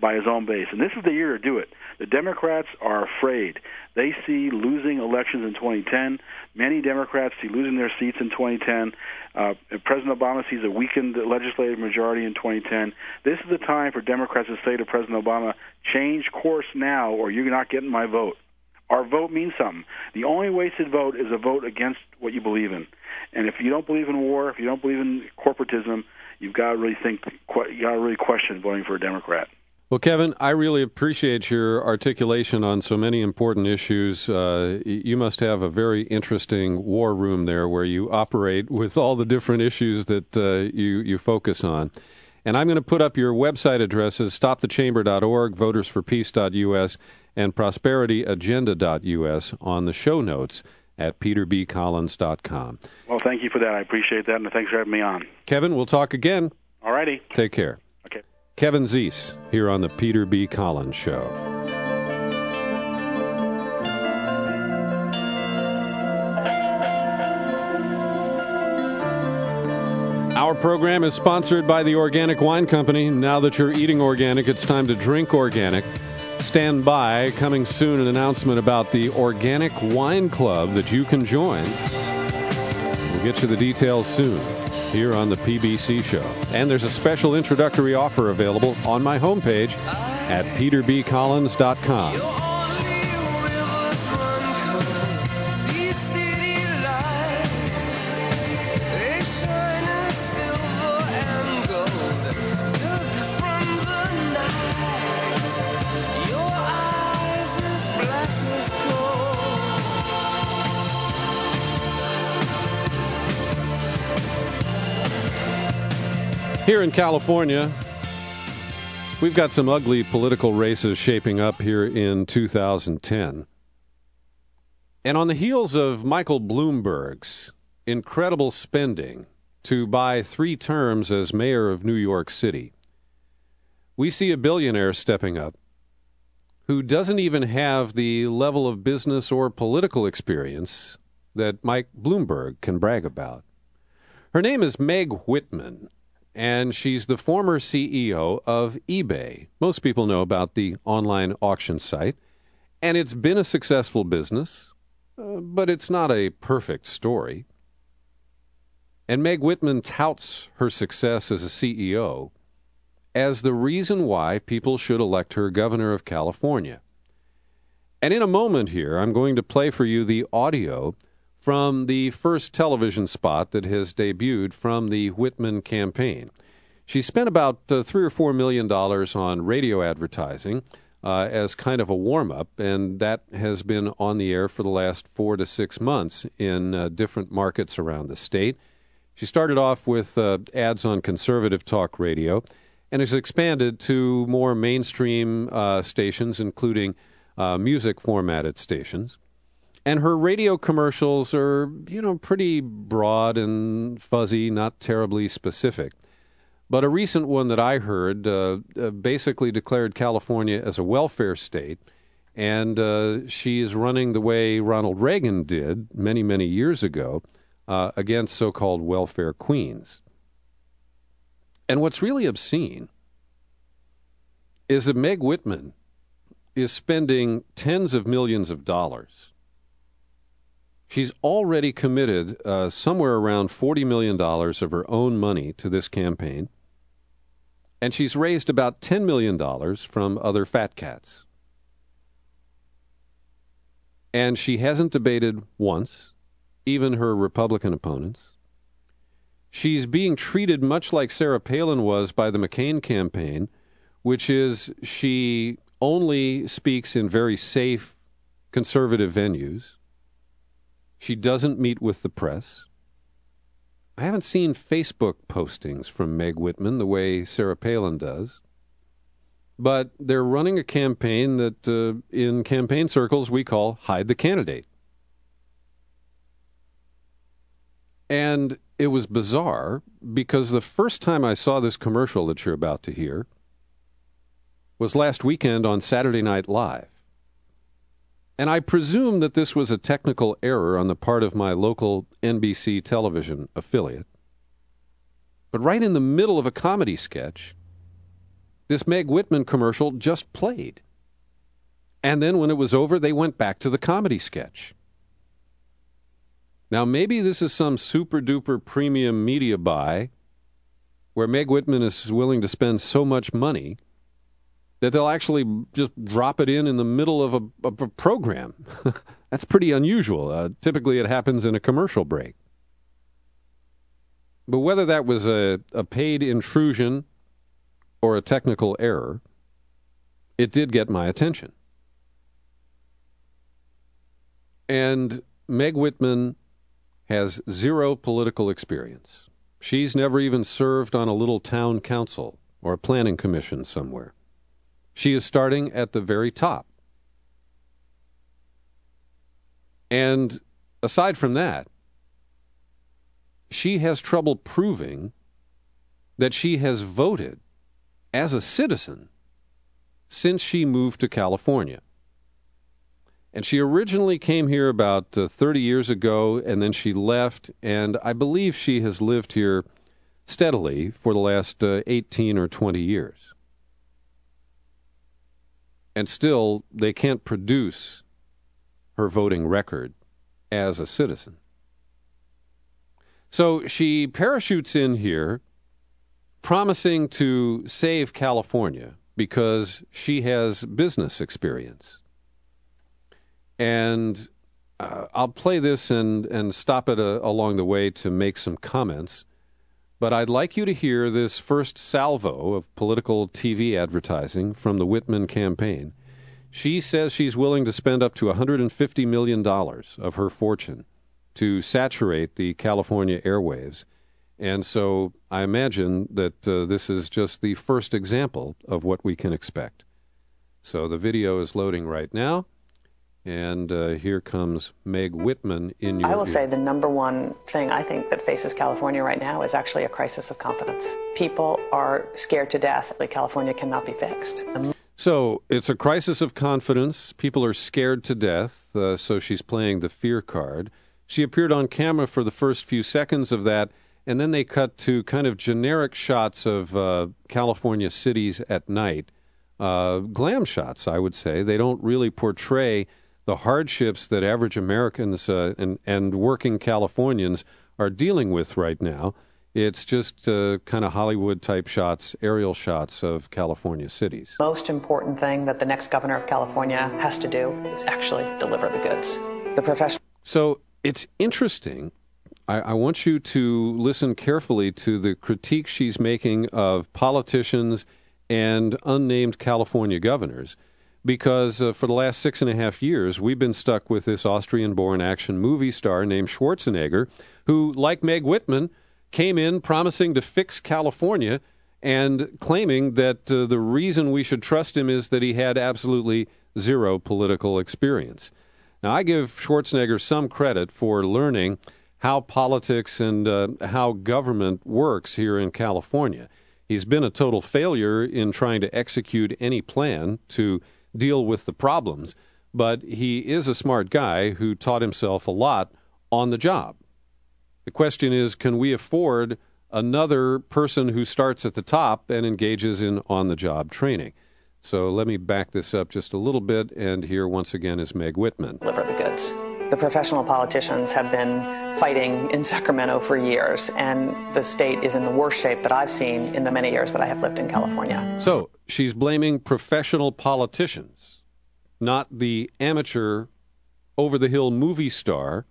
by his own base. And this is the year to do it. The Democrats are afraid. They see losing elections in 2010. Many Democrats see losing their seats in 2010. Uh, President Obama sees a weakened legislative majority in 2010. This is the time for Democrats to say to President Obama, change course now or you're not getting my vote. Our vote means something. The only wasted vote is a vote against what you believe in. And if you don't believe in war, if you don't believe in corporatism, you've got to really think, you got to really question voting for a Democrat. Well, Kevin, I really appreciate your articulation on so many important issues. Uh, you must have a very interesting war room there where you operate with all the different issues that uh, you, you focus on. And I'm going to put up your website addresses stopthechamber.org, votersforpeace.us, and prosperityagenda.us on the show notes at peterbcollins.com. Well, thank you for that. I appreciate that, and thanks for having me on. Kevin, we'll talk again. All righty. Take care. Okay. Kevin Zeese here on the Peter B. Collins Show. Our program is sponsored by the Organic Wine Company. Now that you're eating organic, it's time to drink organic. Stand by. Coming soon, an announcement about the Organic Wine Club that you can join. We'll get you the details soon here on the PBC show. And there's a special introductory offer available on my homepage at peterbcollins.com. Here in California, we've got some ugly political races shaping up here in 2010. And on the heels of Michael Bloomberg's incredible spending to buy three terms as mayor of New York City, we see a billionaire stepping up who doesn't even have the level of business or political experience that Mike Bloomberg can brag about. Her name is Meg Whitman and she's the former CEO of eBay. Most people know about the online auction site, and it's been a successful business, uh, but it's not a perfect story. And Meg Whitman touts her success as a CEO as the reason why people should elect her governor of California. And in a moment here, I'm going to play for you the audio from the first television spot that has debuted from the Whitman campaign. She spent about uh, three or four million dollars on radio advertising uh, as kind of a warm up, and that has been on the air for the last four to six months in uh, different markets around the state. She started off with uh, ads on conservative talk radio and has expanded to more mainstream uh, stations, including uh, music formatted stations. And her radio commercials are, you know, pretty broad and fuzzy, not terribly specific. But a recent one that I heard uh, uh, basically declared California as a welfare state, and uh, she is running the way Ronald Reagan did many, many years ago uh, against so called welfare queens. And what's really obscene is that Meg Whitman is spending tens of millions of dollars She's already committed uh, somewhere around $40 million of her own money to this campaign, and she's raised about $10 million from other fat cats. And she hasn't debated once, even her Republican opponents. She's being treated much like Sarah Palin was by the McCain campaign, which is she only speaks in very safe conservative venues. She doesn't meet with the press. I haven't seen Facebook postings from Meg Whitman the way Sarah Palin does. But they're running a campaign that uh, in campaign circles we call Hide the Candidate. And it was bizarre because the first time I saw this commercial that you're about to hear was last weekend on Saturday Night Live. And I presume that this was a technical error on the part of my local NBC television affiliate. But right in the middle of a comedy sketch, this Meg Whitman commercial just played. And then when it was over, they went back to the comedy sketch. Now, maybe this is some super duper premium media buy where Meg Whitman is willing to spend so much money that they'll actually just drop it in in the middle of a, a program. That's pretty unusual. Uh, typically, it happens in a commercial break. But whether that was a, a paid intrusion or a technical error, it did get my attention. And Meg Whitman has zero political experience. She's never even served on a little town council or a planning commission somewhere. She is starting at the very top. And aside from that, she has trouble proving that she has voted as a citizen since she moved to California. And she originally came here about uh, 30 years ago, and then she left, and I believe she has lived here steadily for the last uh, 18 or 20 years. And still, they can't produce her voting record as a citizen. So she parachutes in here promising to save California because she has business experience. And uh, I'll play this and, and stop it uh, along the way to make some comments. But I'd like you to hear this first salvo of political TV advertising from the Whitman campaign. She says she's willing to spend up to $150 million of her fortune to saturate the California airwaves and so I imagine that uh, this is just the first example of what we can expect. So the video is loading right now. And uh, here comes Meg Whitman in your. I will say the number one thing I think that faces California right now is actually a crisis of confidence. People are scared to death that California cannot be fixed. So it's a crisis of confidence. People are scared to death. Uh, so she's playing the fear card. She appeared on camera for the first few seconds of that and then they cut to kind of generic shots of uh, California cities at night, uh, glam shots, I would say. They don't really portray the hardships that average Americans uh, and and working Californians are dealing with right now. It's just uh, kind of Hollywood type shots, aerial shots of California cities. Most important thing that the next governor of California has to do is actually deliver the goods. The professional. So it's interesting I, I, want you to listen carefully to the critique she's making of politicians and unnamed California governors, because uh, for the last six and a half years, we've been stuck with this Austrian born action movie star named Schwarzenegger, who, like Meg Whitman, came in promising to fix California and claiming that uh, the reason we should trust him is that he had absolutely zero political experience. Now, I give Schwarzenegger some credit for learning how politics and uh, how government works here in California. He's been a total failure in trying to execute any plan to deal with the problems, but he is a smart guy who taught himself a lot on the job. The question is can we afford another person who starts at the top and engages in on the job training? So let me back this up just a little bit, and here once again is Meg Whitman. Deliver the goods the professional politicians have been fighting in Sacramento for years, and the state is in the worst shape that I've seen in the many years that I have lived in California. So she's blaming professional politicians, not the amateur, over the hill movie star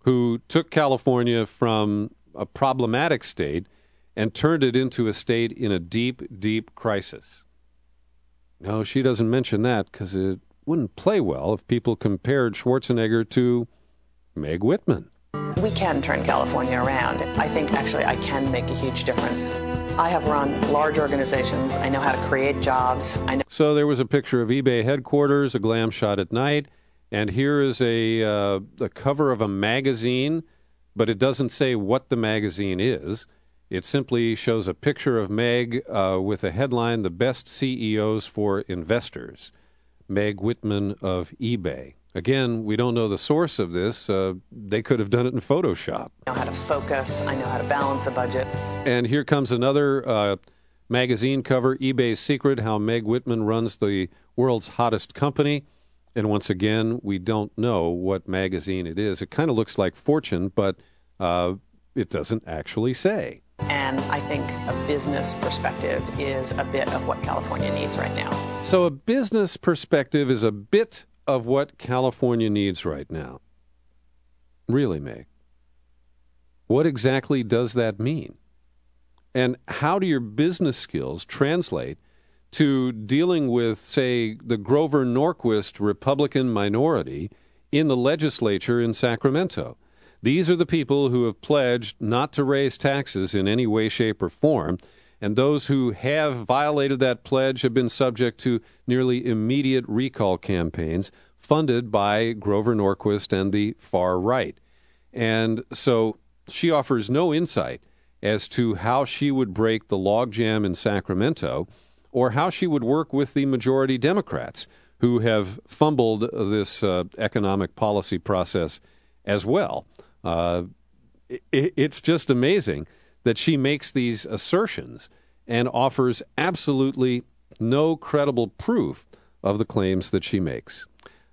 who took California from a problematic state and turned it into a state in a deep, deep crisis. No, she doesn't mention that because it wouldn't play well if people compared Schwarzenegger to Meg Whitman. We can turn California around. I think actually I can make a huge difference. I have run large organizations. I know how to create jobs. I know. So there was a picture of eBay headquarters, a glam shot at night, and here is a uh, the cover of a magazine, but it doesn't say what the magazine is. It simply shows a picture of Meg uh, with a headline: "The best CEOs for investors." Meg Whitman of eBay. Again, we don't know the source of this. Uh, they could have done it in Photoshop. I know how to focus. I know how to balance a budget. And here comes another uh, magazine cover eBay's Secret How Meg Whitman Runs the World's Hottest Company. And once again, we don't know what magazine it is. It kind of looks like Fortune, but uh, it doesn't actually say. And I think a business perspective is a bit of what California needs right now. So, a business perspective is a bit of what California needs right now. Really, Meg? What exactly does that mean? And how do your business skills translate to dealing with, say, the Grover Norquist Republican minority in the legislature in Sacramento? These are the people who have pledged not to raise taxes in any way, shape, or form, and those who have violated that pledge have been subject to nearly immediate recall campaigns funded by Grover Norquist and the far right. And so she offers no insight as to how she would break the logjam in Sacramento or how she would work with the majority Democrats who have fumbled this uh, economic policy process as well. Uh, it, it's just amazing that she makes these assertions and offers absolutely no credible proof of the claims that she makes.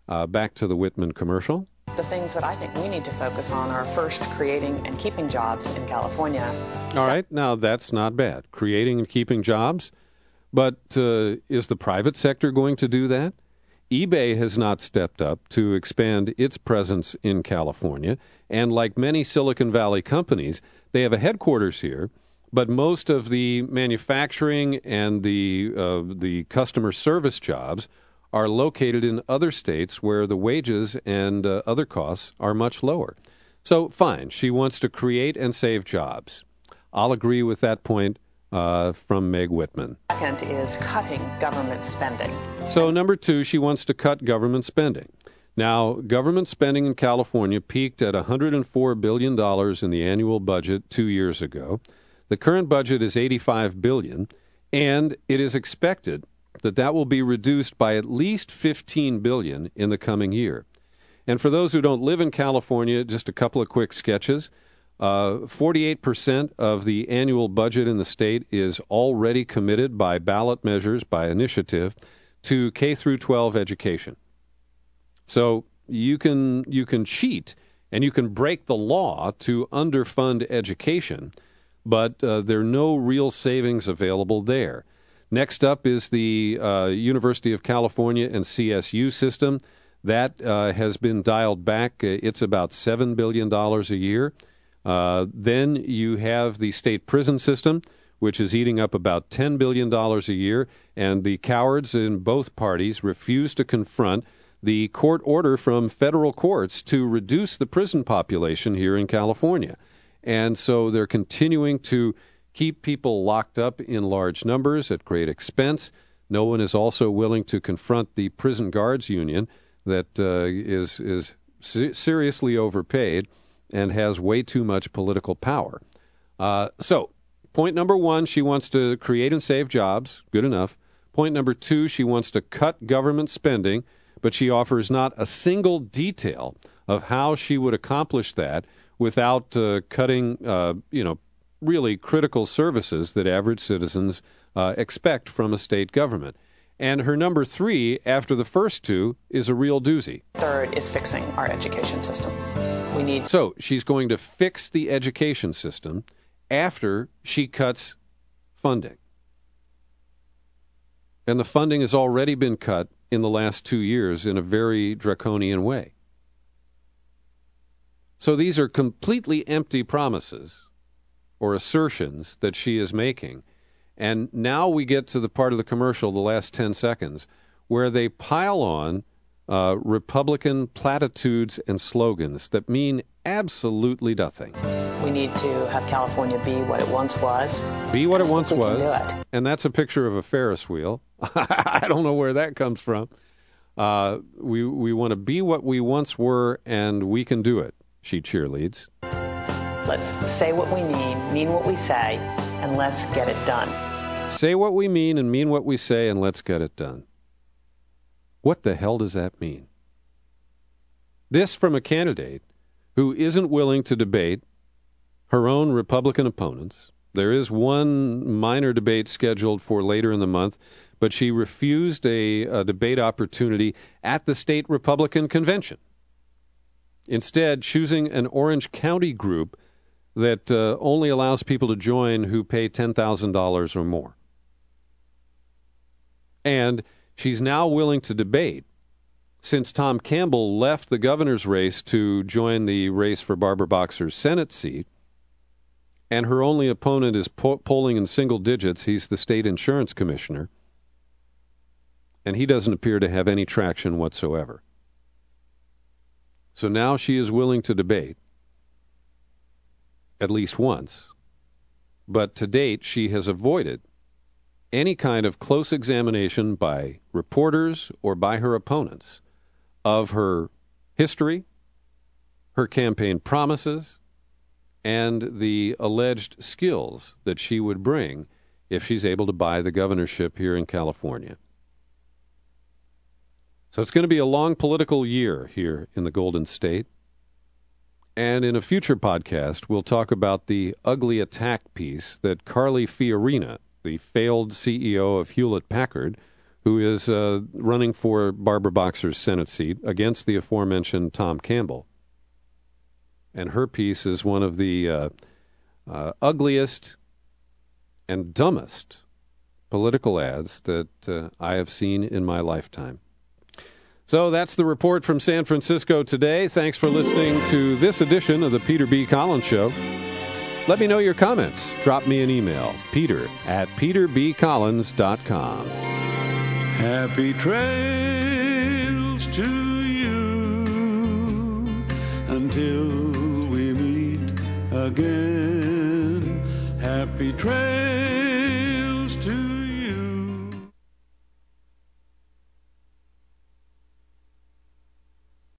Uh, back to the Whitman commercial. The things that I think we need to focus on are first creating and keeping jobs in California. All right, now that's not bad. Creating and keeping jobs. But uh, is the private sector going to do that? eBay has not stepped up to expand its presence in California, and like many Silicon Valley companies, they have a headquarters here, but most of the manufacturing and the uh, the customer service jobs are located in other states where the wages and uh, other costs are much lower. So, fine, she wants to create and save jobs. I'll agree with that point uh, from Meg Whitman. Second is cutting government spending. So, number two, she wants to cut government spending. Now, government spending in California peaked at $104 billion in the annual budget two years ago. The current budget is 85 billion, and it is expected that that will be reduced by at least 15 billion in the coming year. And for those who don't live in California, just a couple of quick sketches. Uh, 48% of the annual budget in the state is already committed by ballot measures, by initiative, to K through 12 education. So you can you can cheat and you can break the law to underfund education, but uh, there are no real savings available there. Next up is the uh, University of California and CSU system. That uh, has been dialed back. It's about $7 billion a year. Uh, then you have the state prison system, which is eating up about $10 billion a year, and the cowards in both parties refuse to confront the court order from federal courts to reduce the prison population here in California. And so they're continuing to keep people locked up in large numbers at great expense. No one is also willing to confront the prison guards union that uh, is is seriously overpaid and has way too much political power. Uh, so, point number one, she wants to create and save jobs. Good enough. Point number two, she wants to cut government spending, but she offers not a single detail of how she would accomplish that without uh, cutting, uh, you know, really critical services that average citizens uh, expect from a state government. And her number three, after the first two, is a real doozy. Third is fixing our education system. We need. So she's going to fix the education system after she cuts funding. And the funding has already been cut in the last two years in a very draconian way. So these are completely empty promises or assertions that she is making. And now we get to the part of the commercial, the last 10 seconds, where they pile on uh, Republican platitudes and slogans that mean absolutely nothing. We need to have California be what it once was. Be what it once was. It. And that's a picture of a Ferris wheel. I don't know where that comes from. Uh, we we want to be what we once were, and we can do it. She cheerleads. Let's say what we mean, mean what we say, and let's get it done. Say what we mean and mean what we say, and let's get it done. What the hell does that mean? This from a candidate who isn't willing to debate her own Republican opponents. There is one minor debate scheduled for later in the month, but she refused a, a debate opportunity at the state Republican convention. Instead, choosing an Orange County group that uh, only allows people to join who pay $10,000 or more. And she's now willing to debate since Tom Campbell left the governor's race to join the race for Barbara Boxer's Senate seat. And her only opponent is po- polling in single digits. He's the state insurance commissioner. And he doesn't appear to have any traction whatsoever. So now she is willing to debate at least once. But to date, she has avoided any kind of close examination by reporters or by her opponents of her history, her campaign promises, and the alleged skills that she would bring if she's able to buy the governorship here in California. So it's going to be a long political year here in the Golden State. And in a future podcast, we'll talk about the ugly attack piece that Carly Fiorina, the failed CEO of Hewlett Packard, who is uh, running for Barbara Boxer's Senate seat against the aforementioned Tom Campbell. And her piece is one of the uh, uh, ugliest and dumbest political ads that uh, I have seen in my lifetime. So that's the report from San Francisco today. Thanks for listening to this edition of the Peter B. Collins Show. Let me know your comments. Drop me an email, peter at peterbcollins.com. Happy trails to you until we meet again. Happy trails